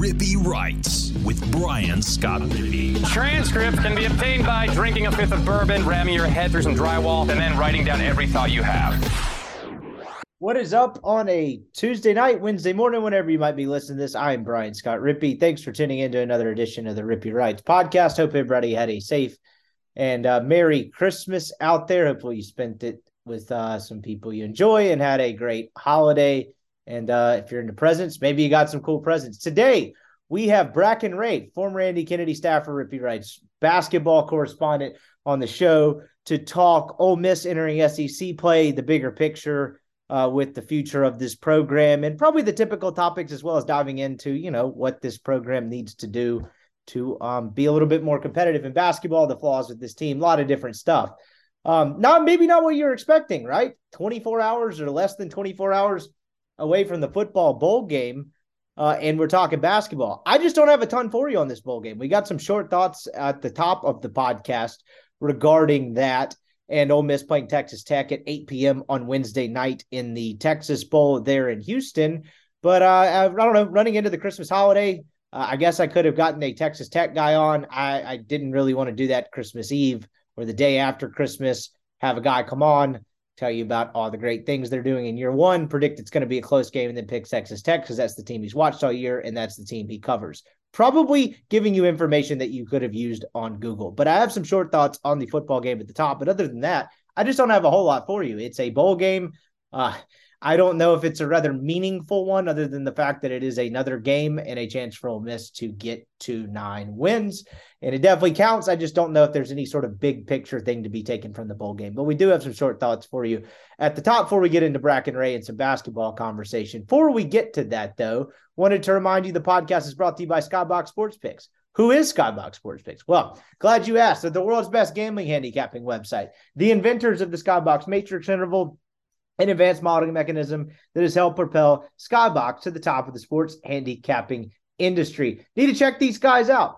Rippy Writes with Brian Scott Rippy. Transcripts can be obtained by drinking a fifth of bourbon, ramming your head through some drywall, and then writing down every thought you have. What is up on a Tuesday night, Wednesday morning, whenever you might be listening to this? I am Brian Scott Rippy. Thanks for tuning in to another edition of the Rippy Writes podcast. Hope everybody had a safe and uh, Merry Christmas out there. Hopefully you spent it with uh, some people you enjoy and had a great holiday. And uh, if you're into presents, maybe you got some cool presents. Today, we have Bracken Ray, former Andy Kennedy staffer, Rippy Writes basketball correspondent on the show to talk Ole Miss entering SEC play, the bigger picture uh, with the future of this program, and probably the typical topics as well as diving into, you know, what this program needs to do to um, be a little bit more competitive in basketball, the flaws with this team, a lot of different stuff. Um, not maybe not what you're expecting, right? 24 hours or less than 24 hours away from the football bowl game. Uh, and we're talking basketball. I just don't have a ton for you on this bowl game. We got some short thoughts at the top of the podcast regarding that. And Ole Miss playing Texas Tech at 8 p.m. on Wednesday night in the Texas Bowl there in Houston. But uh, I don't know, running into the Christmas holiday, uh, I guess I could have gotten a Texas Tech guy on. I, I didn't really want to do that Christmas Eve or the day after Christmas, have a guy come on, tell you about all the great things they're doing in year one, predict it's going to be a close game, and then pick Texas Tech because that's the team he's watched all year and that's the team he covers. Probably giving you information that you could have used on Google. But I have some short thoughts on the football game at the top. But other than that, I just don't have a whole lot for you. It's a bowl game. Uh, I don't know if it's a rather meaningful one, other than the fact that it is another game and a chance for Ole Miss to get to nine wins. And it definitely counts. I just don't know if there's any sort of big picture thing to be taken from the bowl game. But we do have some short thoughts for you at the top before we get into Bracken Ray and some basketball conversation. Before we get to that, though, wanted to remind you the podcast is brought to you by Skybox Sports Picks. Who is Skybox Sports Picks? Well, glad you asked. They're the world's best gambling handicapping website. The inventors of the Skybox Matrix interval an advanced modeling mechanism that has helped propel Skybox to the top of the sports handicapping industry. Need to check these guys out.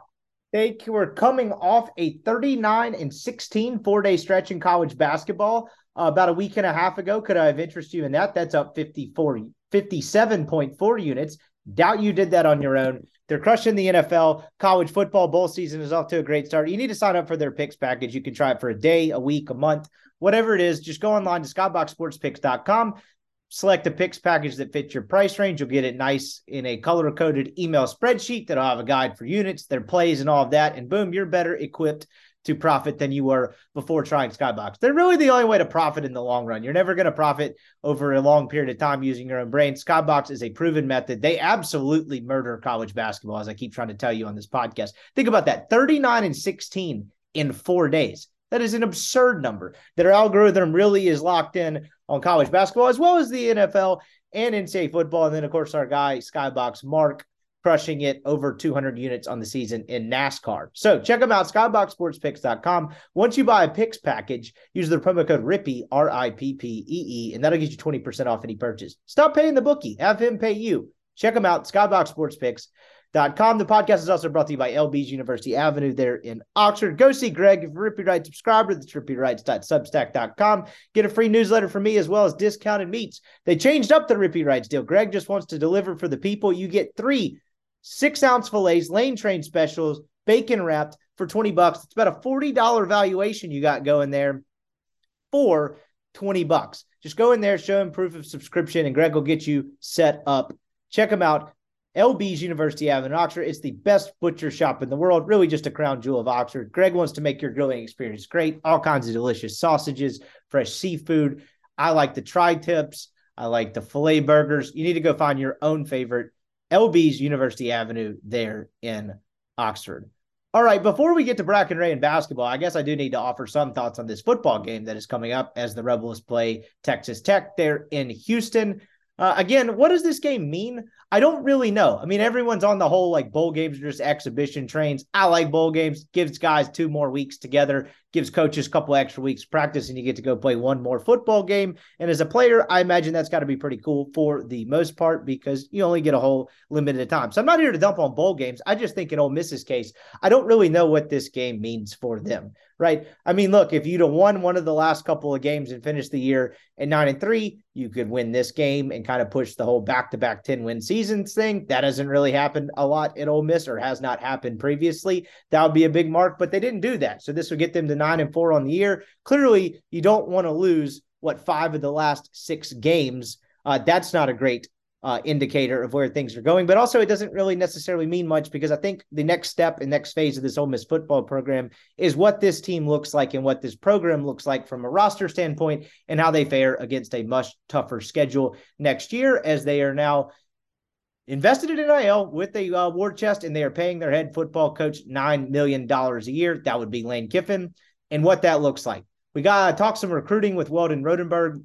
They were coming off a 39 and 16 four day stretch in college basketball uh, about a week and a half ago. Could I have interested you in that? That's up 54, 57.4 units. Doubt you did that on your own. They're crushing the NFL. College football bowl season is off to a great start. You need to sign up for their picks package. You can try it for a day, a week, a month, whatever it is. Just go online to skyboxsportspicks.com, select a picks package that fits your price range. You'll get it nice in a color coded email spreadsheet that'll have a guide for units, their plays, and all of that. And boom, you're better equipped to profit than you were before trying Skybox. They're really the only way to profit in the long run. You're never going to profit over a long period of time using your own brain. Skybox is a proven method. They absolutely murder college basketball, as I keep trying to tell you on this podcast. Think about that 39 and 16 in four days. That is an absurd number. Their algorithm really is locked in on college basketball as well as the NFL and NCAA football. And then, of course, our guy, Skybox Mark, crushing it over 200 units on the season in NASCAR. So check them out, skyboxsportspicks.com. Once you buy a picks package, use the promo code RIPPY, R I P P E E, and that'll get you 20% off any purchase. Stop paying the bookie, have him pay you. Check them out, skyboxsportspicks.com. The podcast is also brought to you by LB's University Avenue there in Oxford. Go see Greg if you're Rippy Writes subscriber. That's rippywrites.substack.com. Get a free newsletter from me as well as discounted meats. They changed up the Rippy Writes deal. Greg just wants to deliver for the people. You get three six ounce fillets, lane train specials, bacon wrapped for 20 bucks. It's about a $40 valuation you got going there for 20 bucks. Just go in there, show him proof of subscription, and Greg will get you set up. Check him out. LB's University Avenue Oxford. It's the best butcher shop in the world, really just a crown jewel of Oxford. Greg wants to make your grilling experience great. All kinds of delicious sausages, fresh seafood. I like the tri tips. I like the filet burgers. You need to go find your own favorite LB's University Avenue there in Oxford. All right, before we get to Bracken Ray and basketball, I guess I do need to offer some thoughts on this football game that is coming up as the Rebels play Texas Tech there in Houston. Uh, again, what does this game mean? I don't really know. I mean, everyone's on the whole like bowl games are just exhibition trains. I like bowl games, gives guys two more weeks together gives coaches a couple extra weeks practice and you get to go play one more football game. And as a player, I imagine that's got to be pretty cool for the most part because you only get a whole limited time. So I'm not here to dump on bowl games. I just think in Ole Miss's case, I don't really know what this game means for them, right? I mean, look, if you'd have won one of the last couple of games and finished the year at nine and three, you could win this game and kind of push the whole back to back 10 win seasons thing. That hasn't really happened a lot at Ole Miss or has not happened previously. That would be a big mark, but they didn't do that. So this would get them to nine and four on the year. Clearly, you don't want to lose what five of the last six games. Uh, that's not a great uh, indicator of where things are going. But also, it doesn't really necessarily mean much because I think the next step and next phase of this Ole Miss football program is what this team looks like and what this program looks like from a roster standpoint and how they fare against a much tougher schedule next year as they are now invested in NIL with a uh, war chest and they are paying their head football coach $9 million a year. That would be Lane Kiffin and what that looks like. We got to talk some recruiting with Weldon Rodenberg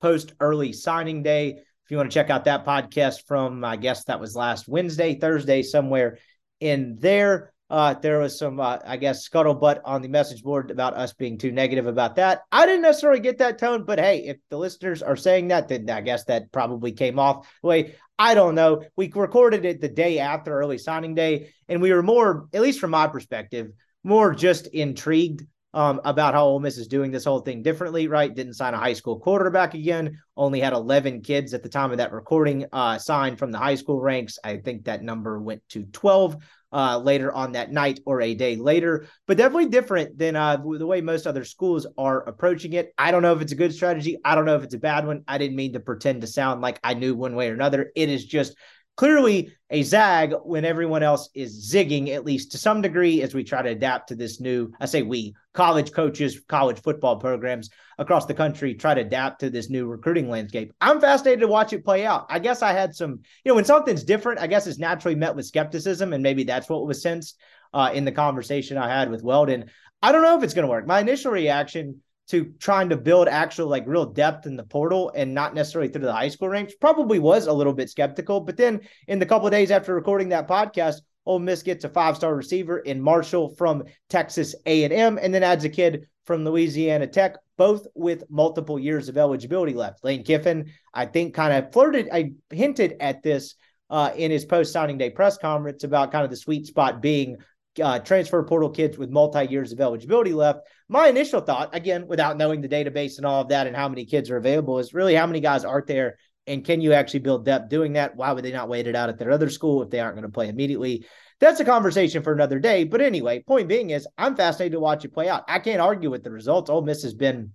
post early signing day. If you want to check out that podcast from, I guess that was last Wednesday, Thursday, somewhere in there. Uh, there was some, uh, I guess, scuttlebutt on the message board about us being too negative about that. I didn't necessarily get that tone, but hey, if the listeners are saying that, then I guess that probably came off the way. I don't know. We recorded it the day after early signing day, and we were more, at least from my perspective, more just intrigued um, about how Ole Miss is doing this whole thing differently, right? Didn't sign a high school quarterback again. Only had 11 kids at the time of that recording uh, signed from the high school ranks. I think that number went to 12 uh, later on that night or a day later, but definitely different than uh, the way most other schools are approaching it. I don't know if it's a good strategy. I don't know if it's a bad one. I didn't mean to pretend to sound like I knew one way or another. It is just clearly a zag when everyone else is zigging, at least to some degree, as we try to adapt to this new, I say we, college coaches, college football programs across the country try to adapt to this new recruiting landscape. I'm fascinated to watch it play out. I guess I had some, you know, when something's different, I guess it's naturally met with skepticism, and maybe that's what was sensed uh, in the conversation I had with Weldon. I don't know if it's going to work. My initial reaction to trying to build actual like real depth in the portal and not necessarily through the high school ranks probably was a little bit skeptical. But then in the couple days after recording that podcast, Ole Miss gets a five-star receiver in Marshall from Texas A&M and then adds a kid from Louisiana Tech, both with multiple years of eligibility left. Lane Kiffin, I think, kind of flirted, I hinted at this uh, in his post signing day press conference about kind of the sweet spot being uh, transfer portal kids with multi years of eligibility left. My initial thought, again, without knowing the database and all of that and how many kids are available, is really how many guys aren't there and can you actually build depth doing that? Why would they not wait it out at their other school if they aren't going to play immediately? That's a conversation for another day. But anyway, point being is I'm fascinated to watch it play out. I can't argue with the results. Ole Miss has been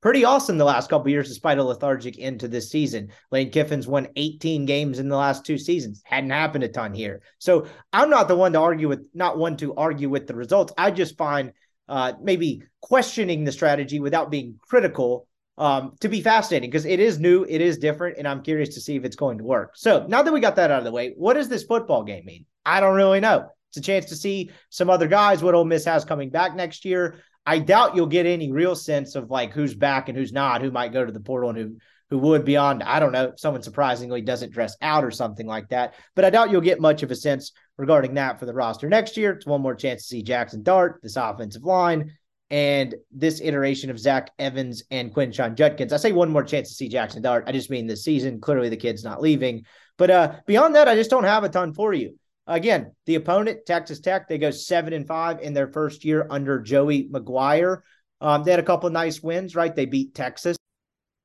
pretty awesome the last couple years, despite a lethargic end to this season. Lane Kiffin's won 18 games in the last two seasons. Hadn't happened a ton here. So I'm not the one to argue with, not one to argue with the results. I just find uh, maybe questioning the strategy without being critical um, to be fascinating because it is new, it is different, and I'm curious to see if it's going to work. So now that we got that out of the way, what does this football game mean? I don't really know. It's a chance to see some other guys, what Ole Miss has coming back next year. I doubt you'll get any real sense of like who's back and who's not, who might go to the portal and who who would beyond, I don't know, someone surprisingly doesn't dress out or something like that. But I doubt you'll get much of a sense regarding that for the roster next year. It's one more chance to see Jackson Dart, this offensive line, and this iteration of Zach Evans and Quinshon Judkins. I say one more chance to see Jackson Dart. I just mean this season. Clearly the kid's not leaving. But uh, beyond that, I just don't have a ton for you. Again, the opponent, Texas Tech, they go seven and five in their first year under Joey McGuire. Um, they had a couple nice wins, right? They beat Texas.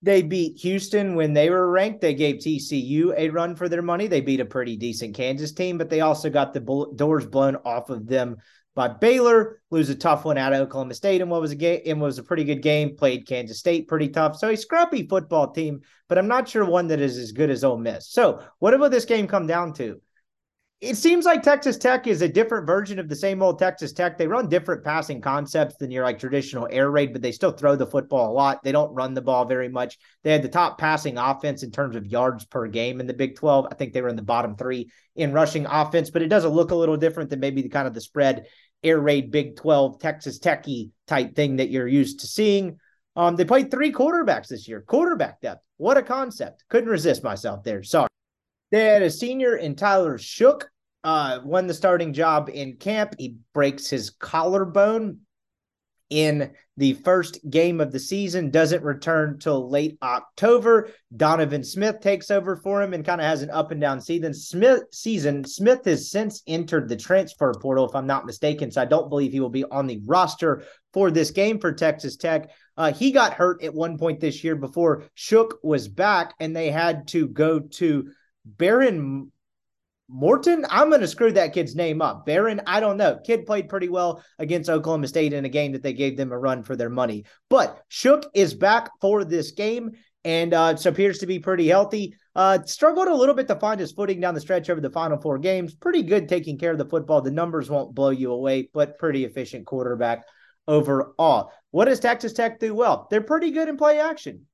They beat Houston when they were ranked. They gave TCU a run for their money. They beat a pretty decent Kansas team, but they also got the doors blown off of them by Baylor. Lose a tough one out of Oklahoma State, and what was a game and was a pretty good game. Played Kansas State pretty tough. So a scrappy football team, but I'm not sure one that is as good as Ole Miss. So what will this game come down to? it seems like Texas Tech is a different version of the same old Texas Tech. They run different passing concepts than your like traditional air raid, but they still throw the football a lot. They don't run the ball very much. They had the top passing offense in terms of yards per game in the Big 12. I think they were in the bottom three in rushing offense, but it doesn't look a little different than maybe the kind of the spread air raid Big 12 Texas Techy type thing that you're used to seeing. Um, they played three quarterbacks this year. Quarterback depth. What a concept. Couldn't resist myself there. Sorry. They had a senior in Tyler Shough, uh, won the starting job in camp. He breaks his collarbone. In the first game of the season, doesn't return till late October. Donovan Smith takes over for him and kind of has an up and down season. Smith season. Smith has since entered the transfer portal, if I'm not mistaken. So I don't believe he will be on the roster for this game for Texas Tech. Uh, he got hurt at one point this year before Shough was back, and they had to go to Behren Morton, I'm going to screw that kid's name up. Behren, I don't know. Kid played pretty well against Oklahoma State in a game that they gave them a run for their money. But Shough is back for this game and uh, so appears to be pretty healthy. Uh, struggled a little bit to find his footing down the stretch over the final four games. Pretty good taking care of the football. The numbers won't blow you away, but pretty efficient quarterback overall. What does Texas Tech do well? They're pretty good in play action.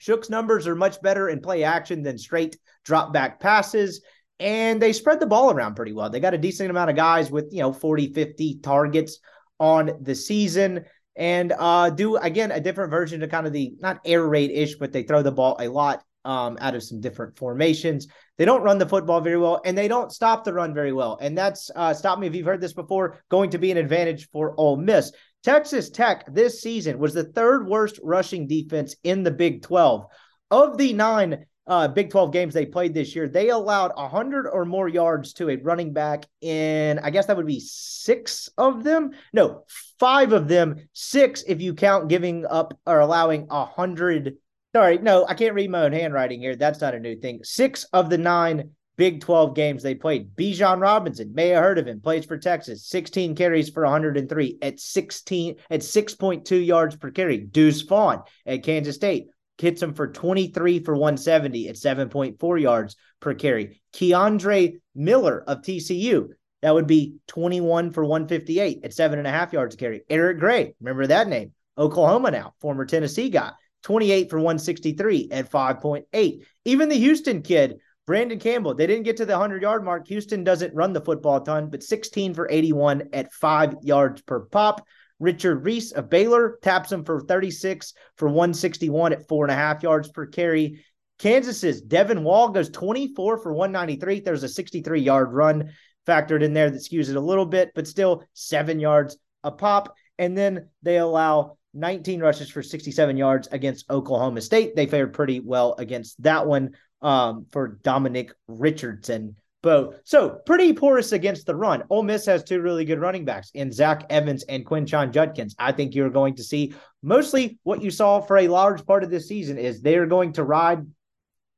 Shough's numbers are much better in play action than straight drop back passes and they spread the ball around pretty well. They got a decent amount of guys with, you know, 40, 50 targets on the season and uh, do again a different version of kind of the not air raid ish, but they throw the ball a lot um, out of some different formations. They don't run the football very well, and they don't stop the run very well. And that's uh, stop me if you've heard this before. Going to be an advantage for Ole Miss. Texas Tech this season was the third worst rushing defense in the Big 12. Of the nine uh, Big 12 games they played this year, they allowed 100 or more yards to a running back in, I guess that would be six of them. No, five of them, six if you count giving up or allowing 100. Sorry, no, I can't read my own handwriting here. That's not a new thing. Six of the nine Big 12 games they played. Bijan Robinson, may have heard of him, plays for Texas, 16 carries for 103 at 16 at 6.2 yards per carry. Deuce Vaughn at Kansas State, hits him for 23 for 170 at 7.4 yards per carry. Keandre Miller of TCU, that would be 21 for 158 at seven and a half yards a carry. Eric Gray, remember that name? Oklahoma now, former Tennessee guy, 28 for 163 at 5.8. Even the Houston kid, Brandon Campbell, they didn't get to the 100 yard mark. Houston doesn't run the football ton, but 16 for 81 at five yards per pop. Richard Reese of Baylor taps him for 36 for 161 at four and a half yards per carry. Kansas's Devin Wall goes 24 for 193. There's a 63 yard run factored in there that skews it a little bit, but still seven yards a pop. And then they allow 19 rushes for 67 yards against Oklahoma State. They fared pretty well against that one um, for Dominic Richardson both. So pretty porous against the run. Ole Miss has two really good running backs in Zach Evans and Quinshon Judkins. I think you're going to see mostly what you saw for a large part of this season is they are going to ride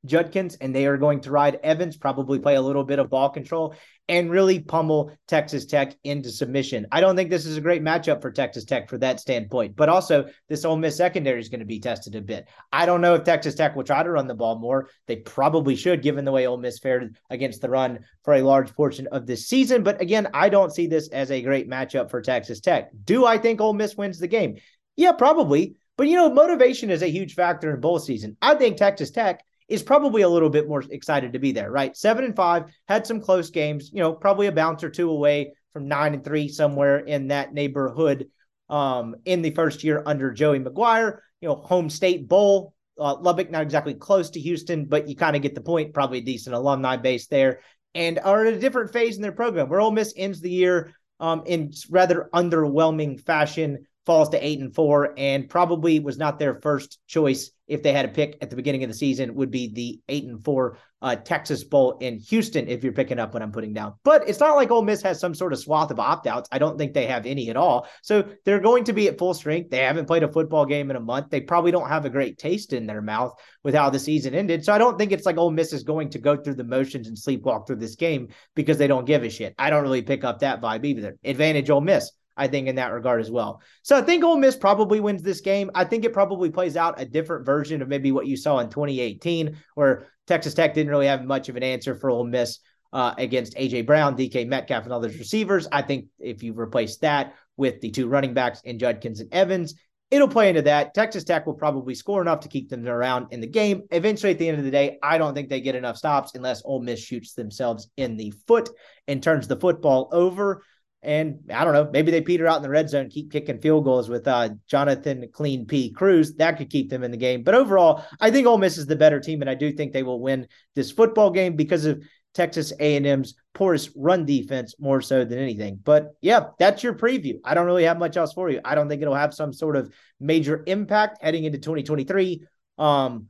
Judkins and they are going to ride Evans, probably play a little bit of ball control and really pummel Texas Tech into submission. I don't think this is a great matchup for Texas Tech for that standpoint, but also this Ole Miss secondary is going to be tested a bit. I don't know if Texas Tech will try to run the ball more. They probably should, given the way Ole Miss fared against the run for a large portion of this season. But again, I don't see this as a great matchup for Texas Tech. Do I think Ole Miss wins the game? Yeah, probably. But you know, motivation is a huge factor in bowl season. I think Texas Tech is probably a little bit more excited to be there, right? Seven and five had some close games, you know, probably a bounce or two away from nine and three somewhere in that neighborhood um, in the first year under Joey McGuire. You know, home state bowl, uh, Lubbock, not exactly close to Houston, but you kind of get the point. Probably a decent alumni base there, and are at a different phase in their program where Ole Miss ends the year um, in rather underwhelming fashion falls to eight and four, and probably was not their first choice if they had a pick at the beginning of the season. Would be the eight and four uh, Texas Bowl in Houston if you're picking up what I'm putting down. But it's not like Ole Miss has some sort of swath of opt outs. I don't think they have any at all. So they're going to be at full strength. They haven't played a football game in a month. They probably don't have a great taste in their mouth with how the season ended. So I don't think it's like Ole Miss is going to go through the motions and sleepwalk through this game because they don't give a shit. I don't really pick up that vibe either. Advantage Ole Miss. I think, in that regard as well. So I think Ole Miss probably wins this game. I think it probably plays out a different version of maybe what you saw in 2018, where Texas Tech didn't really have much of an answer for Ole Miss uh, against AJ Brown, DK Metcalf, and others receivers. I think if you replace that with the two running backs in Judkins and Evans, it'll play into that. Texas Tech will probably score enough to keep them around in the game. Eventually, at the end of the day, I don't think they get enough stops unless Ole Miss shoots themselves in the foot and turns the football over. And I don't know, maybe they peter out in the red zone, keep kicking field goals with uh, Jonathan Clean P. Cruz. That could keep them in the game. But overall, I think Ole Miss is the better team, and I do think they will win this football game because of Texas A&M's porous run defense more so than anything. But yeah, that's your preview. I don't really have much else for you. I don't think it'll have some sort of major impact heading into 2023. Um,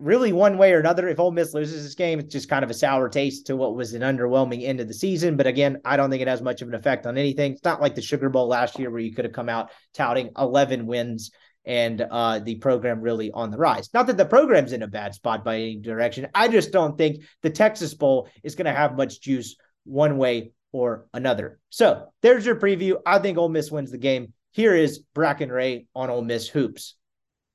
really one way or another. If Ole Miss loses this game, it's just kind of a sour taste to what was an underwhelming end of the season. But again, I don't think it has much of an effect on anything. It's not like the Sugar Bowl last year where you could have come out touting 11 wins and uh, the program really on the rise. Not that the program's in a bad spot by any direction. I just don't think the Texas Bowl is going to have much juice one way or another. So there's your preview. I think Ole Miss wins the game. Here is Bracken Ray on Ole Miss hoops.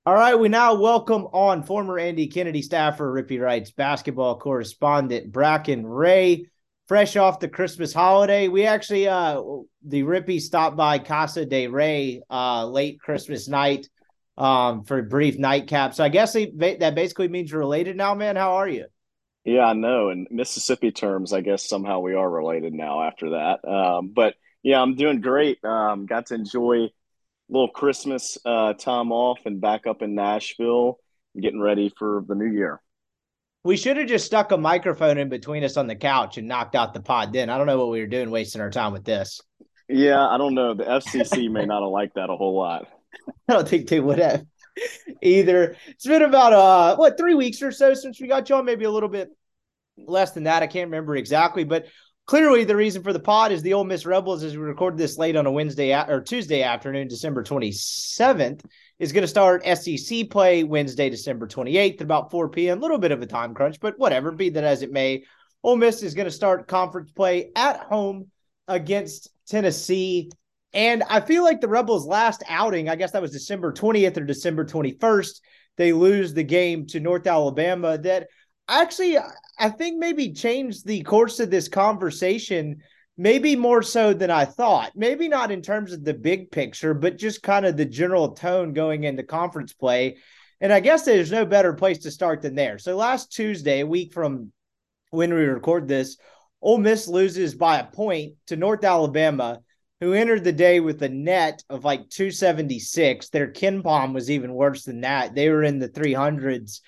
All right, we now welcome on former Andy Kennedy staffer, Rippy Writes basketball correspondent Bracken Ray. Fresh off the Christmas holiday, we actually uh the Rippy stopped by Casa de Ray uh late Christmas night um, for a brief nightcap. So I guess that basically means you're related now, man. How are you? Yeah, I know. In Mississippi terms, I guess somehow we are related now after that. Um, but yeah, I'm doing great. Um, got to enjoy little Christmas uh, time off and back up in Nashville, getting ready for the new year. We should have just stuck a microphone in between us on the couch and knocked out the pod then. I don't know what we were doing wasting our time with this. Yeah, I don't know. The FCC may not have liked that a whole lot. I don't think they would have either. It's been about uh what three weeks or so since we got you on, maybe a little bit less than that. I can't remember exactly, but clearly the reason for the pod is the Ole Miss Rebels, as we record this late on a Wednesday or Tuesday afternoon, December 27th, is going to start SEC play Wednesday, December 28th, at about 4 p.m. A little bit of a time crunch, but whatever, be that as it may. Ole Miss is going to start conference play at home against Tennessee and I feel like the Rebels' last outing, I guess that was December 20th or December 21st, they lose the game to North Alabama. That actually, I think maybe changed the course of this conversation, maybe more so than I thought. Maybe not in terms of the big picture, but just kind of the general tone going into conference play. And I guess there's no better place to start than there. So last Tuesday, a week from when we record this, Ole Miss loses by a point to North Alabama who entered the day with a net of like 276. Their KenPom was even worse than that. They were in the 300s.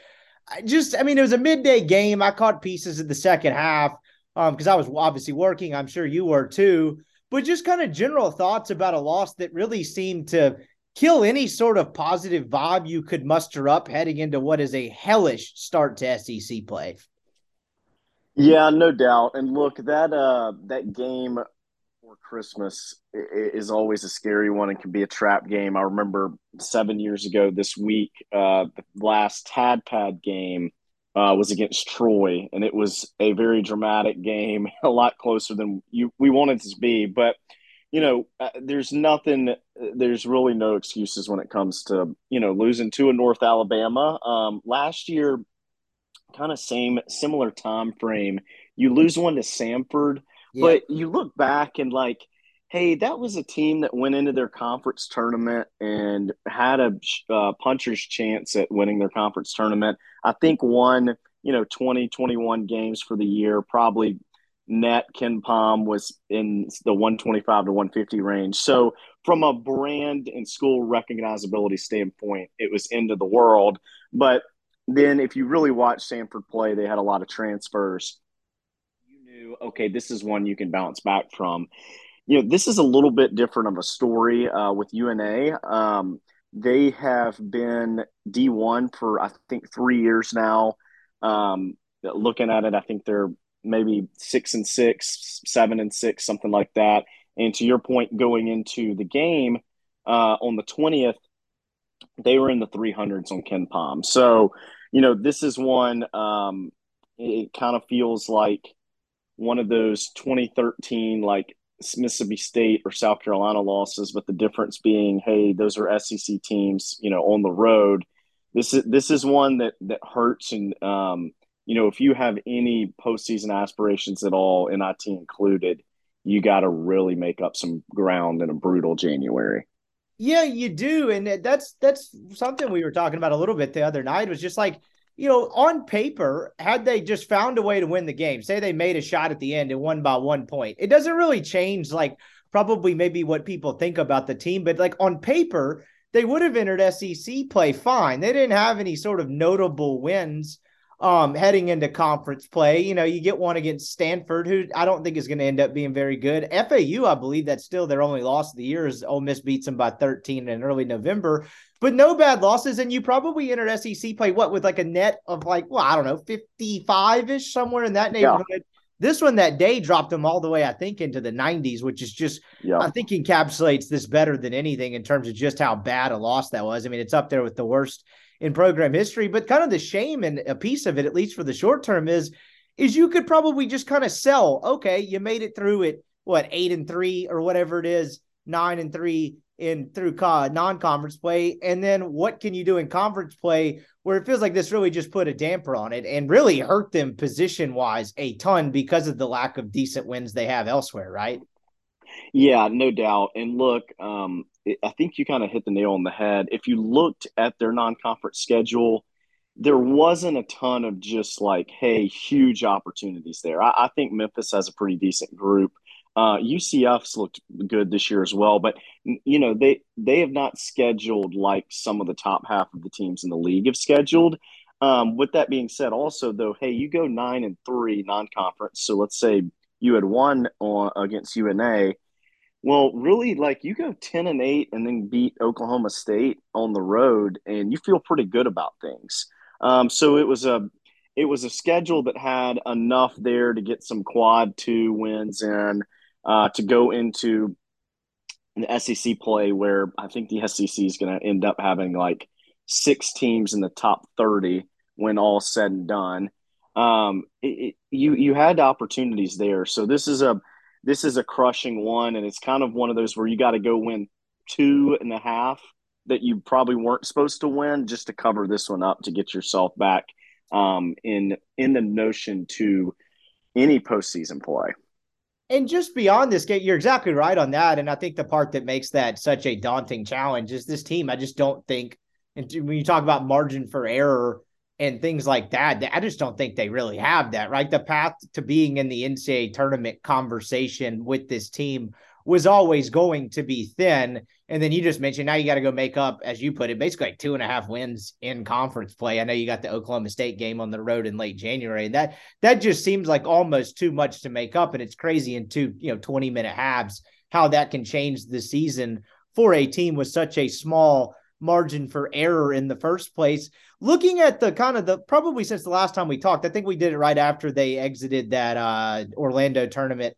I just, I mean, it was a midday game. I caught pieces of the second half because um, I was obviously working. I'm sure you were too. But just kind of general thoughts about a loss that really seemed to kill any sort of positive vibe you could muster up heading into what is a hellish start to SEC play. Yeah, no doubt. And look, that uh that game before Christmas is always a scary one and can be a trap game. I remember seven years ago this week, uh, the last Tad Pad game uh, was against Troy, and it was a very dramatic game, a lot closer than you we wanted to be. But you know, uh, there's nothing, there's really no excuses when it comes to you know losing to a North Alabama. Um, last year, kind of same similar time frame. You lose one to Samford but you look back and like, hey, that was a team that went into their conference tournament and had a uh, puncher's chance at winning their conference tournament. I think won, you know, 20, 21 games for the year, probably net KenPom was in the 125 to 150 range. So from a brand and school recognizability standpoint, it was into the world. But then if you really watch Samford play, they had a lot of transfers okay, this is one you can bounce back from. You know, this is a little bit different of a story uh, with UNA. Um, they have been D1 for, I think, three years now. Um, looking at it, I think they're maybe six and six, seven and six, something like that. And to your point, going into the game uh, on the 20th, they were in the 300s on KenPom. So, you know, this is one, um, it kind of feels like one of those 2013 like Mississippi State or South Carolina losses, but the difference being, hey, those are SEC teams, you know, on the road. This is this is one that that hurts, and um, you know, if you have any postseason aspirations at all, NIT included, you got to really make up some ground in a brutal January. Yeah, you do, and that's that's something we were talking about a little bit the other night. Was just like you know, on paper, had they just found a way to win the game, say they made a shot at the end and won by one point, it doesn't really change like probably maybe what people think about the team, but like on paper, they would have entered SEC play fine. They didn't have any sort of notable wins um, heading into conference play. You know, you get one against Stanford, who I don't think is going to end up being very good. FAU, I believe that's still their only loss of the year is Ole Miss beats them by 13 in early November, but no bad losses. And you probably entered SEC play, what, with like a net of like, well, I don't know, 55 ish, somewhere in that neighborhood. Yeah. This one that day dropped them all the way, I think, into the 90s, which is just, yeah. I think, encapsulates this better than anything in terms of just how bad a loss that was. I mean, it's up there with the worst in program history. But kind of the shame and a piece of it, at least for the short term, is is you could probably just kind of sell. Okay, you made it through it. What eight and three or whatever it is, nine and three in through non-conference play, and then what can you do in conference play where it feels like this really just put a damper on it and really hurt them position wise a ton because of the lack of decent wins they have elsewhere, right? Yeah, no doubt. And look, um, I think you kind of hit the nail on the head. If you looked at their non-conference schedule, there wasn't a ton of just like, hey, huge opportunities there. I, I think Memphis has a pretty decent group. Uh, UCF's looked good this year as well, but you know they they have not scheduled like some of the top half of the teams in the league have scheduled. Um, with that being said, also though, hey, you go nine and three non-conference. So let's say you had won on against UNA well, really, like you go 10 and 8 and then beat Oklahoma State on the road, and you feel pretty good about things. Um, so it was a it was a schedule that had enough there to get some quad two wins in uh, to go into the SEC play, where I think the SEC is going to end up having like six teams in the top 30 when all said and done. Um, it, it, you you had opportunities there, so this is a this is a crushing one, and it's kind of one of those where you got to go win two and a half that you probably weren't supposed to win just to cover this one up to get yourself back um, in in the notion to any postseason play. And just beyond this game, you're exactly right on that. And I think the part that makes that such a daunting challenge is this team. I just don't think, and when you talk about margin for error, and things like that. I just don't think they really have that, right? The path to being in the NCAA tournament conversation with this team was always going to be thin. And then you just mentioned now you got to go make up, as you put it, basically like two and a half wins in conference play. I know you got the Oklahoma State game on the road in late January. And that that just seems like almost too much to make up. And it's crazy in two, you know, 20 minute halves how that can change the season for a team with such a small margin for error in the first place. Looking at the kind of the probably since the last time we talked, I think we did it right after they exited that uh, Orlando tournament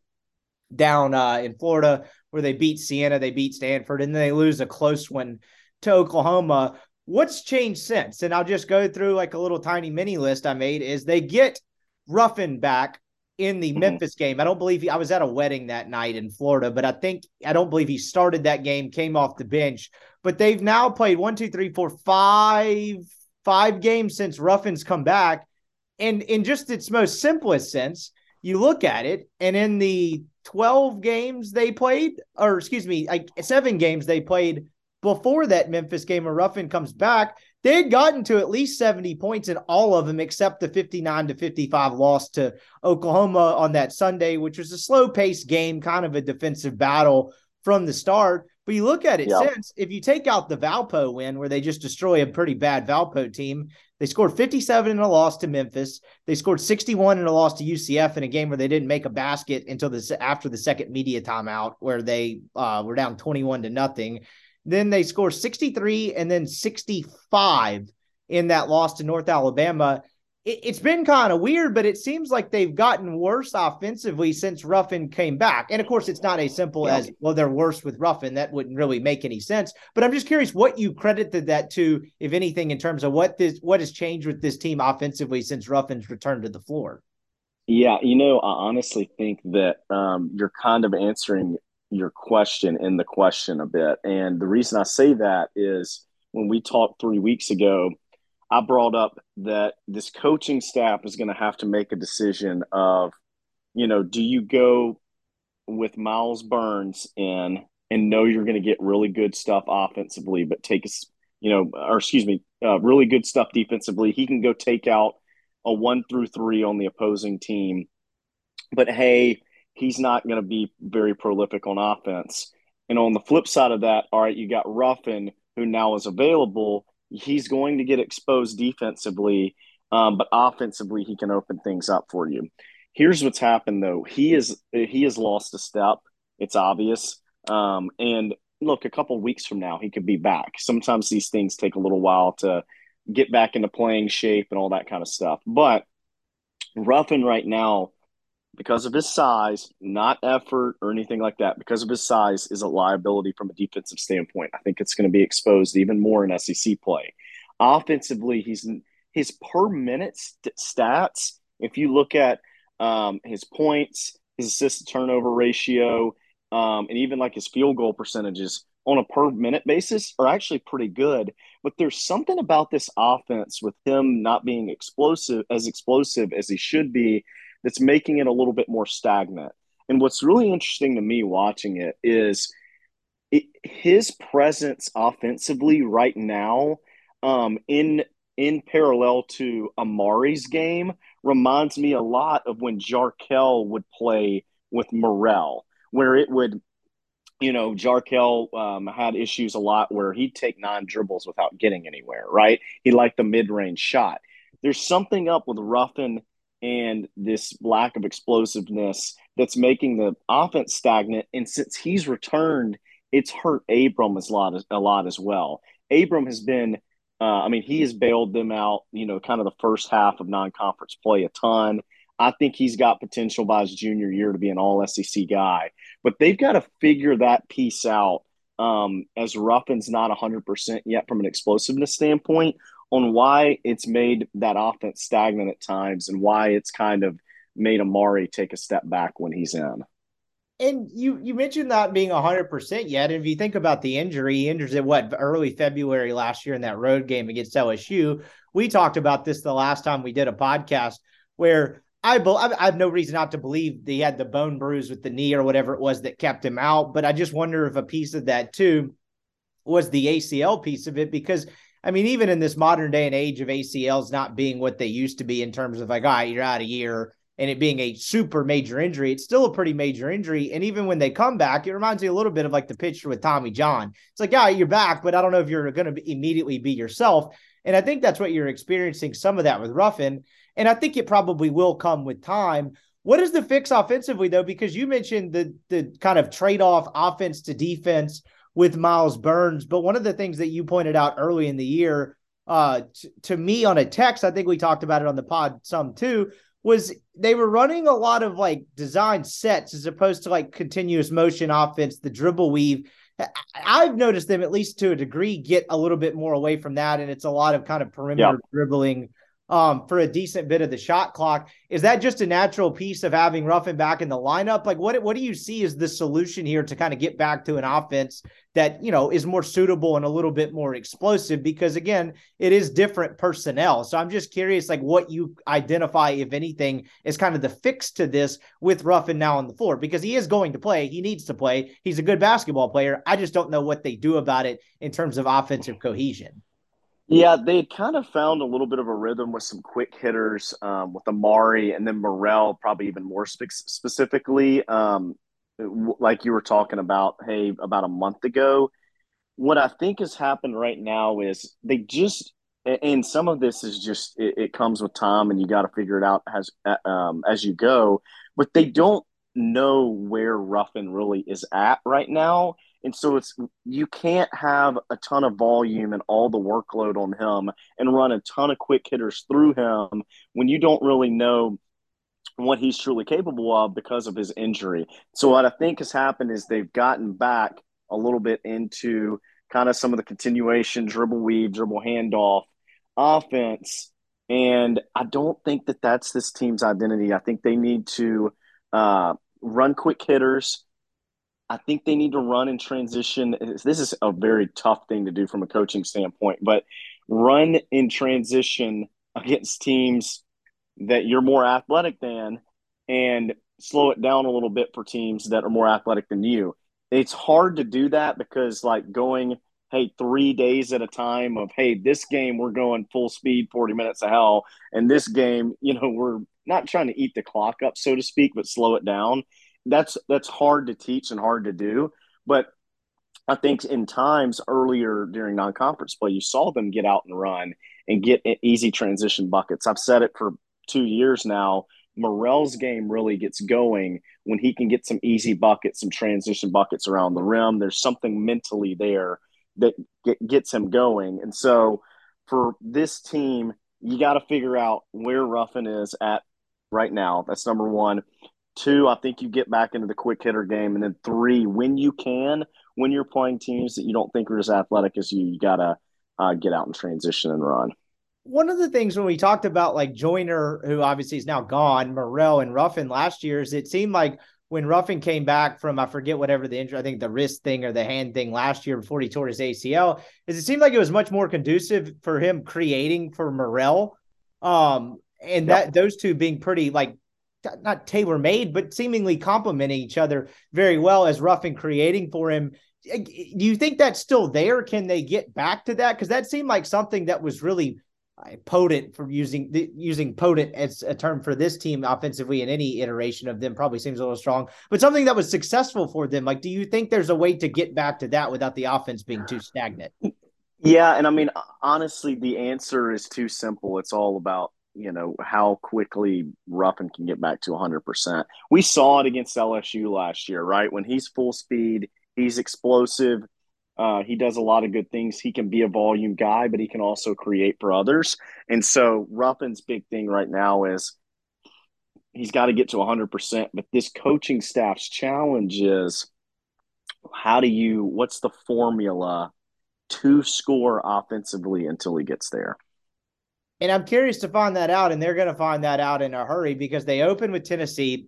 down uh, in Florida where they beat Siena, they beat Stanford, and then they lose a close one to Oklahoma. What's changed since? And I'll just go through like a little tiny mini list I made is they get Ruffin back in the mm-hmm. Memphis game. I don't believe he, I was at a wedding that night in Florida, but I think I don't believe he started that game, came off the bench. But they've now played one, two, three, four, five, five games since Ruffin's come back. And in just its most simplest sense, you look at it, and in the 12 games they played, or excuse me, like seven games they played before that Memphis game where Ruffin comes back, they had gotten to at least 70 points in all of them except the 59 to 55 loss to Oklahoma on that Sunday, which was a slow paced game, kind of a defensive battle from the start. But you look at it since, if you take out the Valpo win, where they just destroy a pretty bad Valpo team, they scored 57 in a loss to Memphis. They scored 61 in a loss to UCF in a game where they didn't make a basket until the after the second media timeout, where they uh, were down 21 to nothing. Then they score 63 and then 65 in that loss to North Alabama. It, has been kind of weird, but it seems like they've gotten worse offensively since Ruffin came back. And of course, it's not as simple yeah. as, well, they're worse with Ruffin. That wouldn't really make any sense. But I'm just curious what you credited that to, if anything, in terms of what this what has changed with this team offensively since Ruffin's returned to the floor. Yeah, you know, I honestly think that um, you're kind of answering your question in the question a bit. And the reason I say that is when we talked three weeks ago, I brought up that this coaching staff is going to have to make a decision of, you know, do you go with Myles Burns in and know you're going to get really good stuff offensively, but take us, you know, or excuse me, uh, really good stuff defensively. He can go take out a one through three on the opposing team. But hey, he's not going to be very prolific on offense. And on the flip side of that, all right, you got Ruffin, who now is available. He's going to get exposed defensively. Um, but offensively, he can open things up for you. Here's what's happened though. He is he has lost a step. It's obvious. Um, and look, a couple weeks from now, he could be back. Sometimes these things take a little while to get back into playing shape and all that kind of stuff. But Ruffin right now, because of his size, not effort or anything like that, because of his size, is a liability from a defensive standpoint. I think it's going to be exposed even more in SEC play. Offensively, he's his per minute st- stats. If you look at um, his points, his assist turnover ratio, um, and even like his field goal percentages on a per minute basis are actually pretty good. But there's something about this offense with him not being explosive as explosive as he should be that's making it a little bit more stagnant. And what's really interesting to me watching it is it, his presence offensively right now um, in in parallel to Amaree's game reminds me a lot of when Jarkel would play with Murrell, where it would, you know, Jarkel um, had issues a lot where he'd take nine dribbles without getting anywhere, right? He liked the mid range shot. There's something up with Ruffin and this lack of explosiveness that's making the offense stagnant. And since he's returned, it's hurt Abram a lot, a lot as well. Abram has been uh, I mean, he has bailed them out, you know, kind of the first half of non conference play a ton. I think he's got potential by his junior year to be an all SEC guy, but they've got to figure that piece out um, as Ruffin's not 100% yet from an explosiveness standpoint on why it's made that offense stagnant at times and why it's kind of made Amaree take a step back when he's in. And you you mentioned not being hundred percent yet. And if you think about the injury, he injured it what early February last year in that road game against LSU. We talked about this the last time we did a podcast where I, I have no reason not to believe he had the bone bruise with the knee or whatever it was that kept him out. But I just wonder if a piece of that too was the ACL piece of it because I mean, even in this modern day and age of ACLs not being what they used to be in terms of like, all right, you're out a year and it being a super major injury, it's still a pretty major injury. And even when they come back, it reminds me a little bit of like the picture with Tommy John. It's like, yeah, you're back, but I don't know if you're going to immediately be yourself. And I think that's what you're experiencing some of that with Ruffin. And I think it probably will come with time. What is the fix offensively, though? Because you mentioned the the kind of trade off offense to defense with Myles Burns. But one of the things that you pointed out early in the year uh, t- to me on a text, I think we talked about it on the pod some too, was they were running a lot of like design sets as opposed to like continuous motion offense, the dribble weave. I've noticed them at least to a degree get a little bit more away from that, and it's a lot of kind of perimeter dribbling um, for a decent bit of the shot clock. Is that just a natural piece of having Ruffin back in the lineup? Like, what what do you see as the solution here to kind of get back to an offense that you know is more suitable and a little bit more explosive? Because again, it is different personnel. So I'm just curious, like, what you identify, if anything, is kind of the fix to this with Ruffin now on the floor because he is going to play. He needs to play. He's a good basketball player. I just don't know what they do about it in terms of offensive cohesion. Yeah, they kind of found a little bit of a rhythm with some quick hitters um, with Amaree and then Murrell, probably even more spe- specifically. Um, like you were talking about, hey, about a month ago. What I think has happened right now is they just, and some of this is just it, it comes with time, and you got to figure it out as um, as you go. But they don't know where Ruffin really is at right now and so it's you can't have a ton of volume and all the workload on him and run a ton of quick hitters through him when you don't really know what he's truly capable of because of his injury. So what I think has happened is they've gotten back a little bit into kind of some of the continuation dribble weave, dribble handoff offense. And I don't think that that's this team's identity. I think they need to uh, run quick hitters I think they need to run in transition. This is a very tough thing to do from a coaching standpoint, but run in transition against teams that you're more athletic than and slow it down a little bit for teams that are more athletic than you. It's hard to do that because, like, going, hey, three days at a time of, hey, this game we're going full speed, 40 minutes of hell. And this game, you know, we're not trying to eat the clock up, so to speak, but slow it down that's that's hard to teach and hard to do. But I think in times earlier during non-conference play, you saw them get out and run, and get easy transition buckets. I've said it for two years now. Murrell's game really gets going when he can get some easy buckets, some transition buckets around the rim. There's something mentally there that get, gets him going. And so for this team, you got to figure out where Ruffin is at right now. That's number one. Two, I think you get back into the quick hitter game. And then three, when you can, when you're playing teams that you don't think are as athletic as you, you got to uh, get out and transition and run. One of the things when we talked about like Joiner, who obviously is now gone, Murrell and Ruffin last year, is it seemed like when Ruffin came back from I forget whatever the injury, I think the wrist thing or the hand thing last year before he tore his ACL, is it seemed like it was much more conducive for him creating for Murrell. Um, and yep. that those two being pretty like not tailor made, but seemingly complementing each other very well as Ruffin creating for him. Do you think that's still there? Can they get back to that? Because that seemed like something that was really uh, potent for using using potent as a term for this team offensively in any iteration of them probably seems a little strong but something that was successful for them like do you think there's a way to get back to that without the offense being too stagnant yeah and i mean honestly the answer is too simple it's all about you know how quickly Ruffin can get back to 100% we saw it against lsu last year right when he's full speed he's explosive uh, he does a lot of good things. He can be a volume guy, but he can also create for others. And so Ruffin's big thing right now is he's got to get to 100%. But this coaching staff's challenge is how do you, what's the formula to score offensively until he gets there? And I'm curious to find that out. And they're going to find that out in a hurry because they open with Tennessee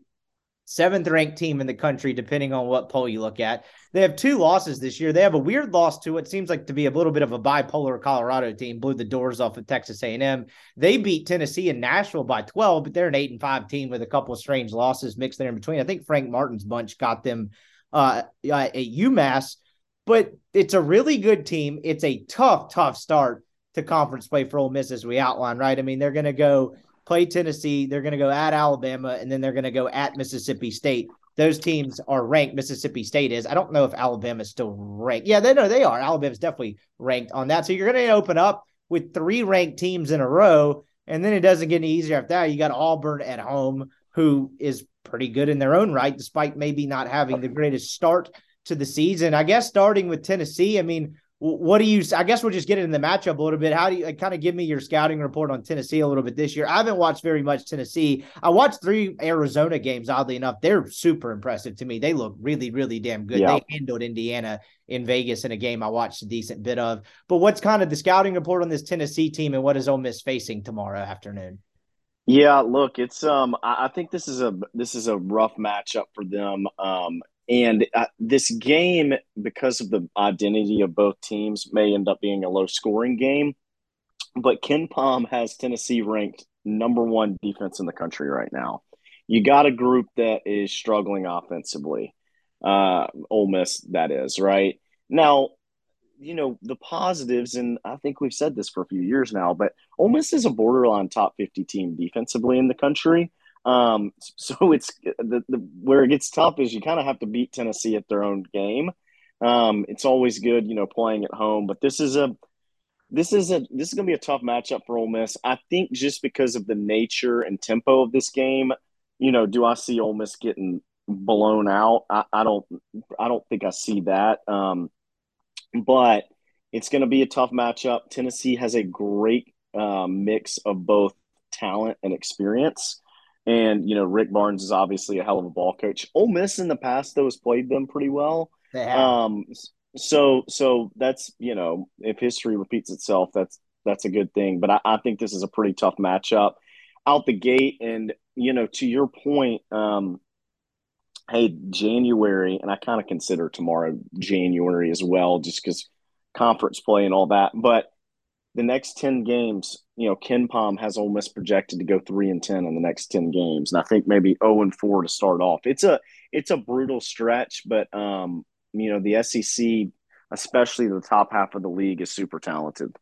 seventh ranked team in the country, depending on what poll you look at. They have two losses this year. They have a weird loss to what seems like to be a little bit of a bipolar Colorado team. Blew the doors off of Texas A&M. They beat Tennessee and Nashville by 12, but they're an eight and five team with a couple of strange losses mixed there in between. I think Frank Martin's bunch got them uh, at UMass, but it's a really good team. It's a tough, tough start to conference play for Ole Miss as we outlined, right? I mean, they're going to go play Tennessee. They're going to go at Alabama, and then they're going to go at Mississippi State. Those teams are ranked. Mississippi State is. I don't know if Alabama's still ranked. Yeah, they know they are. Alabama's definitely ranked on that. So you're going to open up with three ranked teams in a row, and then it doesn't get any easier after that. You got Auburn at home, who is pretty good in their own right, despite maybe not having the greatest start to the season. I guess starting with Tennessee, I mean, what do you? I guess we'll just get into the matchup a little bit. How do you like, kind of give me your scouting report on Tennessee a little bit this year? I haven't watched very much Tennessee. I watched three Arizona games. Oddly enough, they're super impressive to me. They look really, really damn good. Yeah. They handled Indiana in Vegas in a game I watched a decent bit of. But what's kind of the scouting report on this Tennessee team, and what is Ole Miss facing tomorrow afternoon? Yeah, look, it's um, I think this is a this is a rough matchup for them. Um, and uh, this game, because of the identity of both teams, may end up being a low scoring game. But KenPom has Tennessee ranked number one defense in the country right now. You got a group that is struggling offensively. Uh, Ole Miss, that is, right? Now, you know, the positives, and I think we've said this for a few years now, but Ole Miss is a borderline top 50 team defensively in the country. Um, so it's the, the where it gets tough is you kind of have to beat Tennessee at their own game. Um, it's always good, you know, playing at home, but this is a this is a this is going to be a tough matchup for Ole Miss. I think just because of the nature and tempo of this game, you know, do I see Ole Miss getting blown out? I, I don't I don't think I see that. Um, but it's going to be a tough matchup. Tennessee has a great um, mix of both talent and experience. And you know, Rick Barnes is obviously a hell of a ball coach. Ole Miss in the past though has played them pretty well. Um, so so that's you know, if history repeats itself, that's that's a good thing. But I, I think this is a pretty tough matchup out the gate. And you know, to your point, um, hey, January, and I kind of consider tomorrow January as well, just because conference play and all that. But the next 10 games, you know, KenPom has Ole Miss projected to go three and 10 in the next 10 games. And I think maybe 0 and 4 to start off. It's a, it's a brutal stretch, but, um, you know, the SEC, especially the top half of the league, is super talented.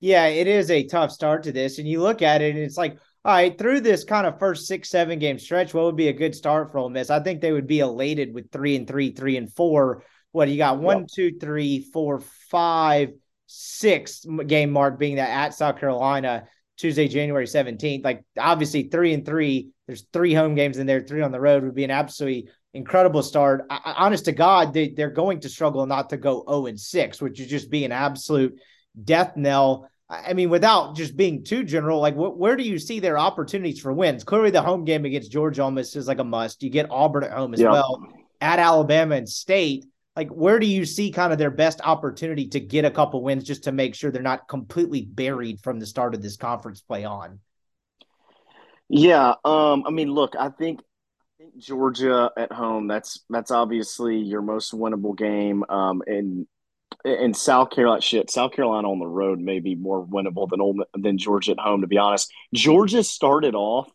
Yeah, it is a tough start to this. And you look at it and it's like, all right, through this kind of first six, seven game stretch, what would be a good start for Ole Miss? I think they would be elated with three and three, three and four. What you got? One, yep. two, three, four, five sixth game mark being that at South Carolina Tuesday, January 17th. Like obviously three and three, there's three home games in there, three on the road would be an absolutely incredible start. I, honest to God, they, they're going to struggle not to go 0 and 6, which would just be an absolute death knell. I mean, without just being too general, like wh- where do you see their opportunities for wins? Clearly, the home game against Georgia almost is like a must. You get Auburn at home as well, at Alabama and State. Like, where do you see kind of their best opportunity to get a couple wins just to make sure they're not completely buried from the start of this conference play on? Yeah, um, I mean, look, I think Georgia at home. That's that's obviously your most winnable game. Um, and and South Carolina, shit, South Carolina on the road may be more winnable than than Georgia at home. To be honest, Georgia started off